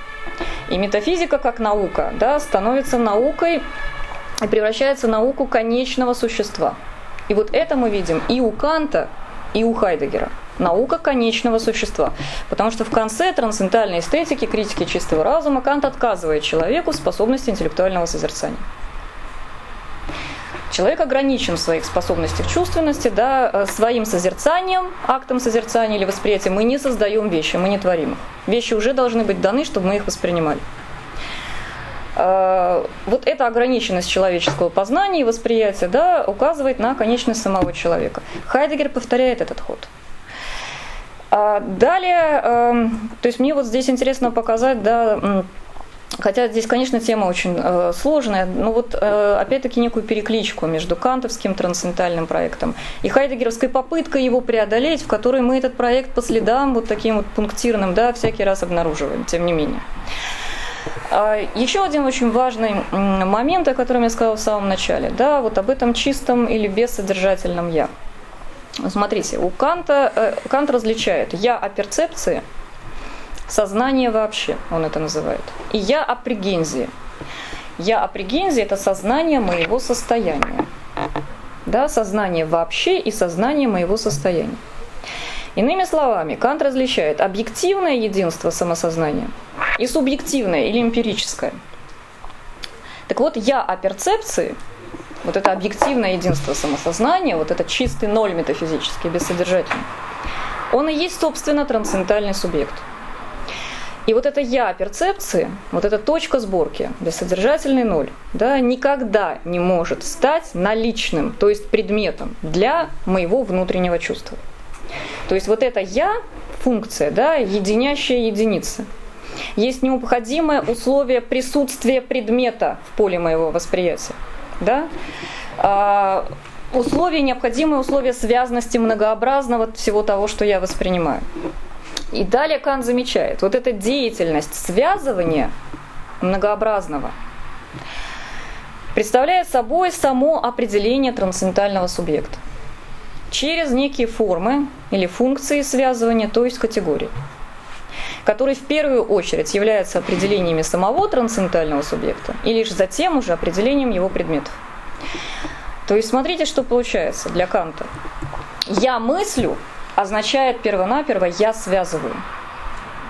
И метафизика как наука да, становится наукой и превращается в науку конечного существа. И вот это мы видим и у Канта, и у Хайдегера. Наука конечного существа. Потому что в конце трансцендентальной эстетики, критики чистого разума, Кант отказывает человеку в способности интеллектуального созерцания. Человек ограничен в своих способностях чувственности, да, э, своим созерцанием, актом созерцания или восприятия мы не создаем вещи, мы не творим их. Вещи уже должны быть даны, чтобы мы их воспринимали. Э, вот эта ограниченность человеческого познания и восприятия да, указывает на конечность самого человека. Хайдегер повторяет этот ход. А далее, эм, то есть мне вот здесь интересно показать, да, Хотя здесь, конечно, тема очень э, сложная, но вот э, опять-таки некую перекличку между кантовским трансцендентальным проектом и хайдегеровской попыткой его преодолеть, в которой мы этот проект по следам вот таким вот пунктирным, да, всякий раз обнаруживаем, тем не менее. А еще один очень важный момент, о котором я сказала в самом начале, да, вот об этом чистом или бессодержательном «я». Смотрите, у Канта, э, Кант различает «я» о перцепции – Сознание вообще, он это называет. И я о прегензии. Я о прегензии – это сознание моего состояния. Да, сознание вообще и сознание моего состояния. Иными словами, Кант различает объективное единство самосознания и субъективное или эмпирическое. Так вот, я о перцепции, вот это объективное единство самосознания, вот это чистый ноль метафизический, бессодержательный, он и есть, собственно, трансцендентальный субъект – и вот это я перцепции, вот эта точка сборки, бессодержательный ноль, да, никогда не может стать наличным, то есть предметом для моего внутреннего чувства. То есть вот это я, функция, да, единящая единица, есть необходимое условие присутствия предмета в поле моего восприятия. Да? А, условие, необходимое условие связности многообразного всего того, что я воспринимаю. И далее Кан замечает, вот эта деятельность связывания многообразного представляет собой само определение трансцендентального субъекта через некие формы или функции связывания, то есть категории, которые в первую очередь являются определениями самого трансцендентального субъекта и лишь затем уже определением его предметов. То есть смотрите, что получается для Канта. Я мыслю означает первонаперво «я связываю».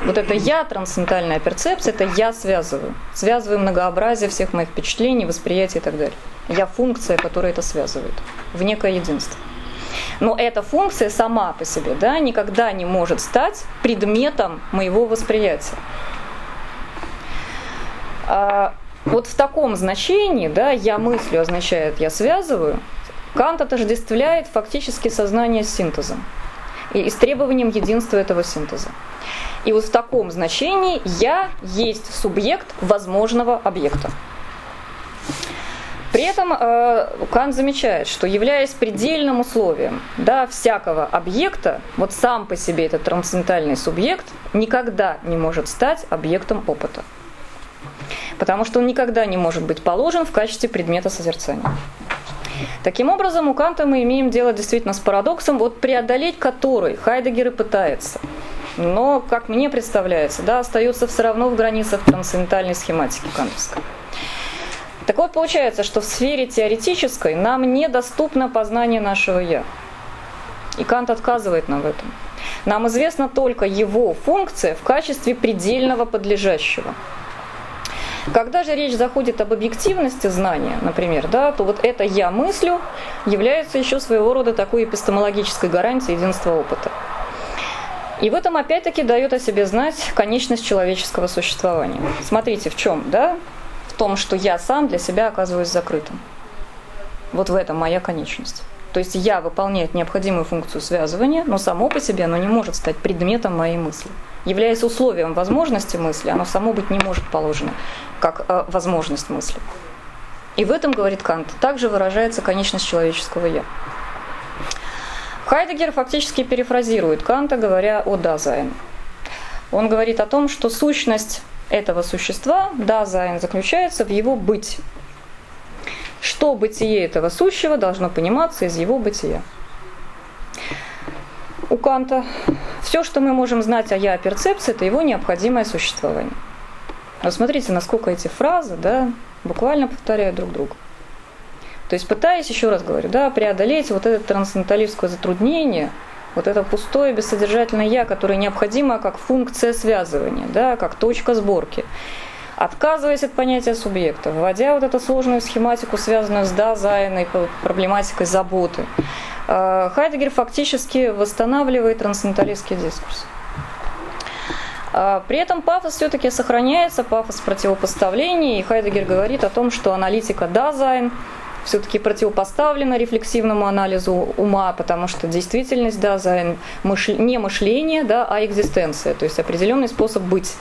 Вот это «я», трансцендентальная перцепция, это «я связываю». Связываю многообразие всех моих впечатлений, восприятий и так далее. Я функция, которая это связывает в некое единство. Но эта функция сама по себе да, никогда не может стать предметом моего восприятия. А вот в таком значении, да, я мыслю означает я связываю, Кант отождествляет фактически сознание с синтезом и с требованием единства этого синтеза. И вот в таком значении я есть субъект возможного объекта. При этом э, Кант замечает, что являясь предельным условием да, всякого объекта, вот сам по себе этот трансцендентальный субъект никогда не может стать объектом опыта. Потому что он никогда не может быть положен в качестве предмета созерцания. Таким образом, у Канта мы имеем дело действительно с парадоксом, вот преодолеть который Хайдегер и пытается. Но, как мне представляется, да, остается все равно в границах трансцендентальной схематики кантовской. Так вот, получается, что в сфере теоретической нам недоступно познание нашего «я». И Кант отказывает нам в этом. Нам известна только его функция в качестве предельного подлежащего – когда же речь заходит об объективности знания, например, да, то вот это «я мыслю» является еще своего рода такой эпистемологической гарантией единства опыта. И в этом опять-таки дает о себе знать конечность человеческого существования. Смотрите, в чем, да? В том, что я сам для себя оказываюсь закрытым. Вот в этом моя конечность. То есть я выполняет необходимую функцию связывания, но само по себе оно не может стать предметом моей мысли. Являясь условием возможности мысли, оно само быть не может положено как э, возможность мысли. И в этом, говорит Кант, также выражается конечность человеческого «я». Хайдегер фактически перефразирует Канта, говоря о «дазайн». Он говорит о том, что сущность этого существа, дазайн, заключается в его быть. Что бытие этого сущего должно пониматься из его бытия. У Канта все, что мы можем знать о я апперцепции, это его необходимое существование. Вот смотрите, насколько эти фразы да, буквально повторяют друг друга. То есть пытаясь, еще раз говорю, да, преодолеть вот это трансценденталистское затруднение, вот это пустое бессодержательное «я», которое необходимо как функция связывания, да, как точка сборки. Отказываясь от понятия субъекта, вводя вот эту сложную схематику, связанную с дазайн проблематикой заботы, э, Хайдегер фактически восстанавливает трансценденталистский дискурс. Э, при этом пафос все-таки сохраняется, пафос противопоставлений, и Хайдегер говорит о том, что аналитика дазайн все-таки противопоставлена рефлексивному анализу ума, потому что действительность дазайн не мышление, да, а экзистенция, то есть определенный способ быть.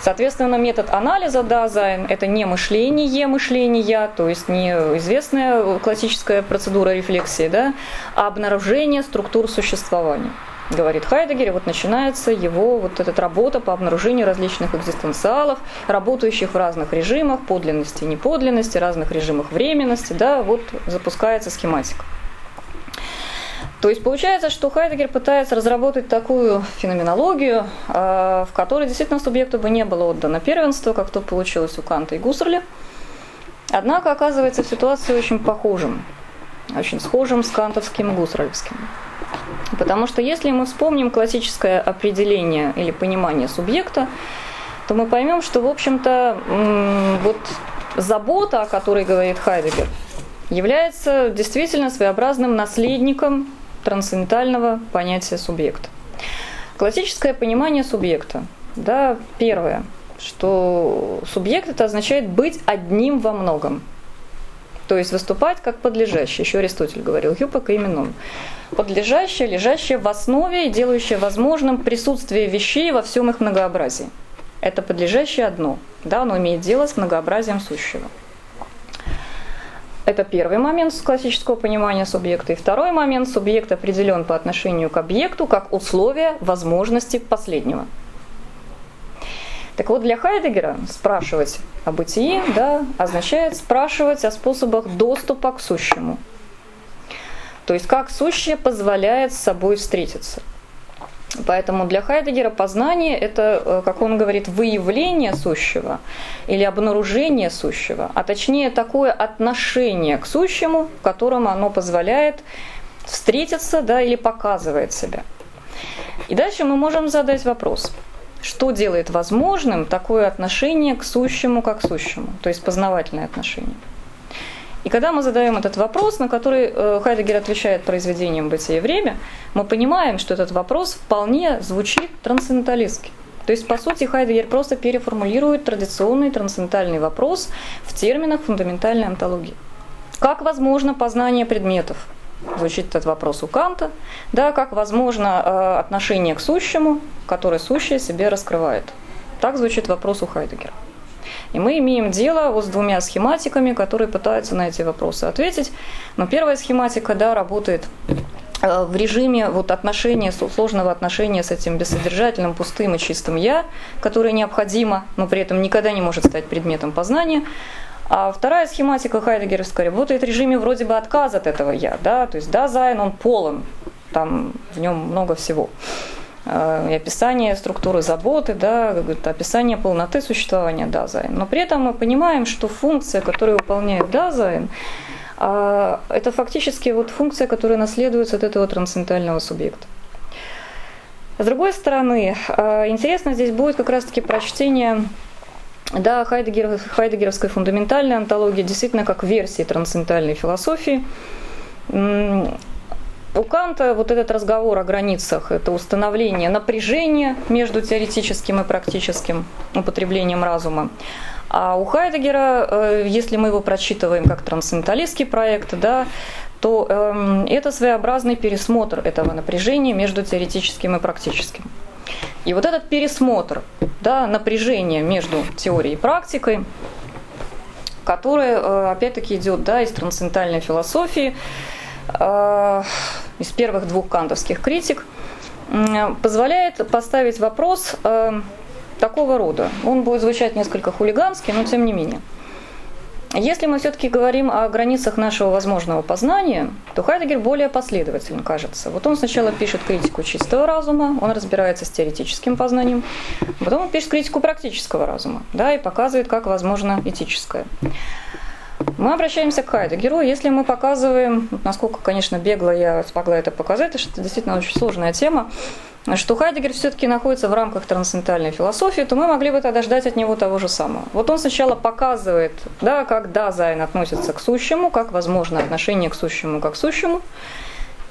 Соответственно, метод анализа Дазайн – это не мышление мышления, то есть не известная классическая процедура рефлексии, да, а обнаружение структур существования говорит Хайдегер, и вот начинается его вот эта работа по обнаружению различных экзистенциалов, работающих в разных режимах, подлинности и неподлинности, разных режимах временности, да, вот запускается схематика. То есть получается, что Хайдегер пытается разработать такую феноменологию, а, в которой действительно субъекту бы не было отдано первенство, как то получилось у Канта и Гуссерля. Однако оказывается ситуация очень похожим, очень схожим с кантовским и гуссерлевским. Потому что если мы вспомним классическое определение или понимание субъекта, то мы поймем, что, в общем-то, вот забота, о которой говорит Хайдегер, является действительно своеобразным наследником трансцендентального понятия субъекта. Классическое понимание субъекта. Да, первое, что субъект это означает быть одним во многом. То есть выступать как подлежащий. Еще Аристотель говорил, юпок именом. Подлежащее, лежащее в основе и делающее возможным присутствие вещей во всем их многообразии. Это подлежащее одно. Да, оно имеет дело с многообразием сущего. Это первый момент классического понимания субъекта. И второй момент – субъект определен по отношению к объекту как условие возможности последнего. Так вот, для Хайдегера спрашивать о бытии да, означает спрашивать о способах доступа к сущему. То есть, как сущее позволяет с собой встретиться – Поэтому для Хайдегера познание – это, э, как он говорит, выявление сущего или обнаружение сущего, а точнее такое отношение к сущему, в котором оно позволяет встретиться да, или показывает себя. И дальше мы можем задать вопрос, что делает возможным такое отношение к сущему как сущему, то есть познавательное отношение. И когда мы задаем этот вопрос, на который э, Хайдегер отвечает произведением «Бытие и время», мы понимаем, что этот вопрос вполне звучит трансценденталистски. То есть, по сути, Хайдегер просто переформулирует традиционный трансцендентальный вопрос в терминах фундаментальной онтологии. Как возможно познание предметов? Звучит этот вопрос у Канта. Да, как возможно э, отношение к сущему, которое сущее себе раскрывает? Так звучит вопрос у Хайдегера. И мы имеем дело вот с двумя схематиками, которые пытаются на эти вопросы ответить. Но первая схематика, да, работает э, в режиме вот отношения, сложного отношения с этим бессодержательным, пустым и чистым «я», которое необходимо, но при этом никогда не может стать предметом познания. А вторая схематика хайдегеровская работает в режиме вроде бы отказа от этого «я», да, то есть «дазайн, он полон, там в нем много всего». Э, и описание структуры заботы, да, описание полноты существования дазайн. Но при этом мы понимаем, что функция, которую выполняет дазайн, а, это фактически вот функция, которая наследуется от этого трансцендентального субъекта. С другой стороны, э, интересно здесь будет как раз-таки прочтение да, Хайдегер, хайдегеровской фундаментальной антологии действительно как версии трансцендентальной философии. У Канта вот этот разговор о границах – это установление напряжения между теоретическим и практическим употреблением разума. А у Хайдегера, э, если мы его прочитываем как трансценденталистский проект, да, то э, это своеобразный пересмотр этого напряжения между теоретическим и практическим. И вот этот пересмотр, да, напряжение между теорией и практикой, которое, э, опять-таки, идет да, из трансцендентальной философии, из первых двух кантовских критик, позволяет поставить вопрос э, такого рода. Он будет звучать несколько хулигански, но тем не менее. Если мы все-таки говорим о границах нашего возможного познания, то Хайдегер более последователен, кажется. Вот он сначала пишет критику чистого разума, он разбирается с теоретическим познанием, потом он пишет критику практического разума, да, и показывает, как возможно этическое. Мы обращаемся к Хайдегеру, если мы показываем, насколько, конечно, бегло я смогла это показать, это действительно очень сложная тема, что Хайдегер все-таки находится в рамках трансцендентальной философии, то мы могли бы тогда ждать от него того же самого. Вот он сначала показывает, да, как Дазайн относится к сущему, как возможно отношение к сущему как к сущему.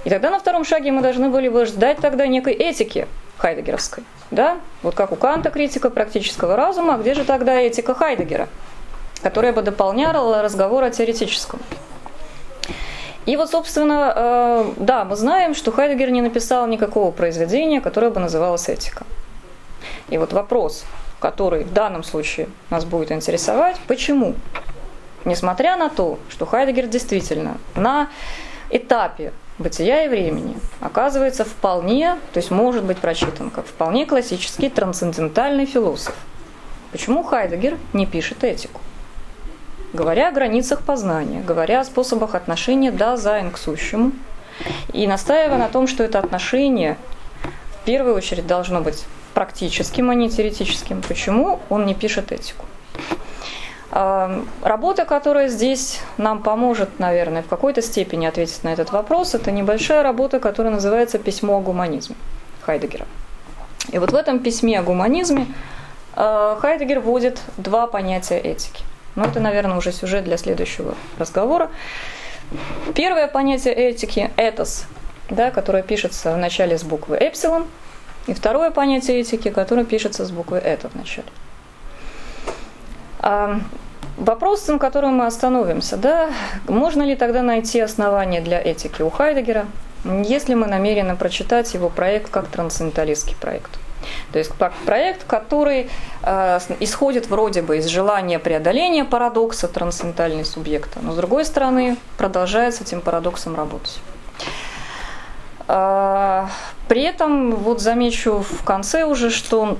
И тогда на втором шаге мы должны были бы ждать тогда некой этики хайдегеровской. Да? Вот как у Канта критика практического разума, а где же тогда этика Хайдегера, которая бы дополняла разговор о теоретическом. И вот, собственно, э, да, мы знаем, что Хайдегер не написал никакого произведения, которое бы называлось «Этика». И вот вопрос, который в данном случае нас будет интересовать, почему? Несмотря на то, что Хайдегер действительно на этапе бытия и времени оказывается вполне, то есть может быть прочитан как вполне классический трансцендентальный философ. Почему Хайдегер не пишет этику? Говоря о границах познания, говоря о способах отношения дазайн к сущему, и настаивая на том, что это отношение в первую очередь должно быть практическим, а не теоретическим. Почему он не пишет этику? А, работа, которая здесь нам поможет, наверное, в какой-то степени ответить на этот вопрос, это небольшая работа, которая называется «Письмо о гуманизме» Хайдегера. И вот в этом письме о гуманизме а, Хайдегер вводит два понятия этики – но это, наверное, уже сюжет для следующего разговора. Первое понятие этики – этос, да, которое пишется в начале с буквы эпсилон. И второе понятие этики, которое пишется с буквы это в начале. А, вопрос, на котором мы остановимся, да, можно ли тогда найти основания для этики у Хайдегера, если мы намерены прочитать его проект как трансценденталистский проект. То есть проект, который э, исходит вроде бы из желания преодоления парадокса трансцендентального субъекта, но с другой стороны продолжает с этим парадоксом работать. Э, при этом вот замечу в конце уже, что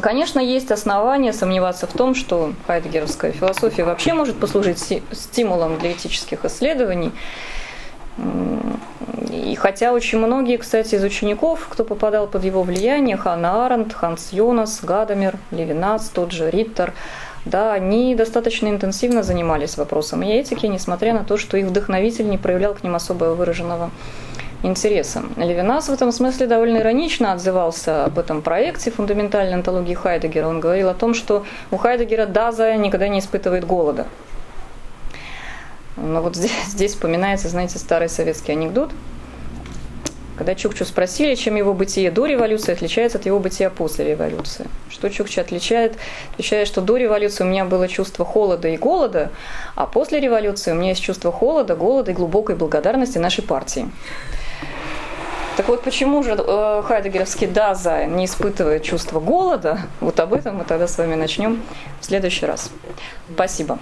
Конечно, есть основания сомневаться в том, что хайдегеровская философия вообще может послужить стимулом для этических исследований. И хотя очень многие, кстати, из учеников, кто попадал под его влияние, Ханна Аренд, Ханс Йонас, Гадамер, Левинац, тот же Риттер, да, они достаточно интенсивно занимались вопросом этики, несмотря на то, что их вдохновитель не проявлял к ним особо выраженного интереса. Левинас в этом смысле довольно иронично отзывался об этом проекте фундаментальной антологии Хайдегера. Он говорил о том, что у Хайдегера Даза никогда не испытывает голода. Но вот здесь, здесь вспоминается, знаете, старый советский анекдот, когда Чукчу спросили, чем его бытие до революции отличается от его бытия после революции. Что Чукча отличает? Отвечает, что до революции у меня было чувство холода и голода, а после революции у меня есть чувство холода, голода и глубокой благодарности нашей партии. Так вот, почему же э, хайдегеровский Дазайн не испытывает чувство голода? Вот об этом мы тогда с вами начнем в следующий раз. Спасибо.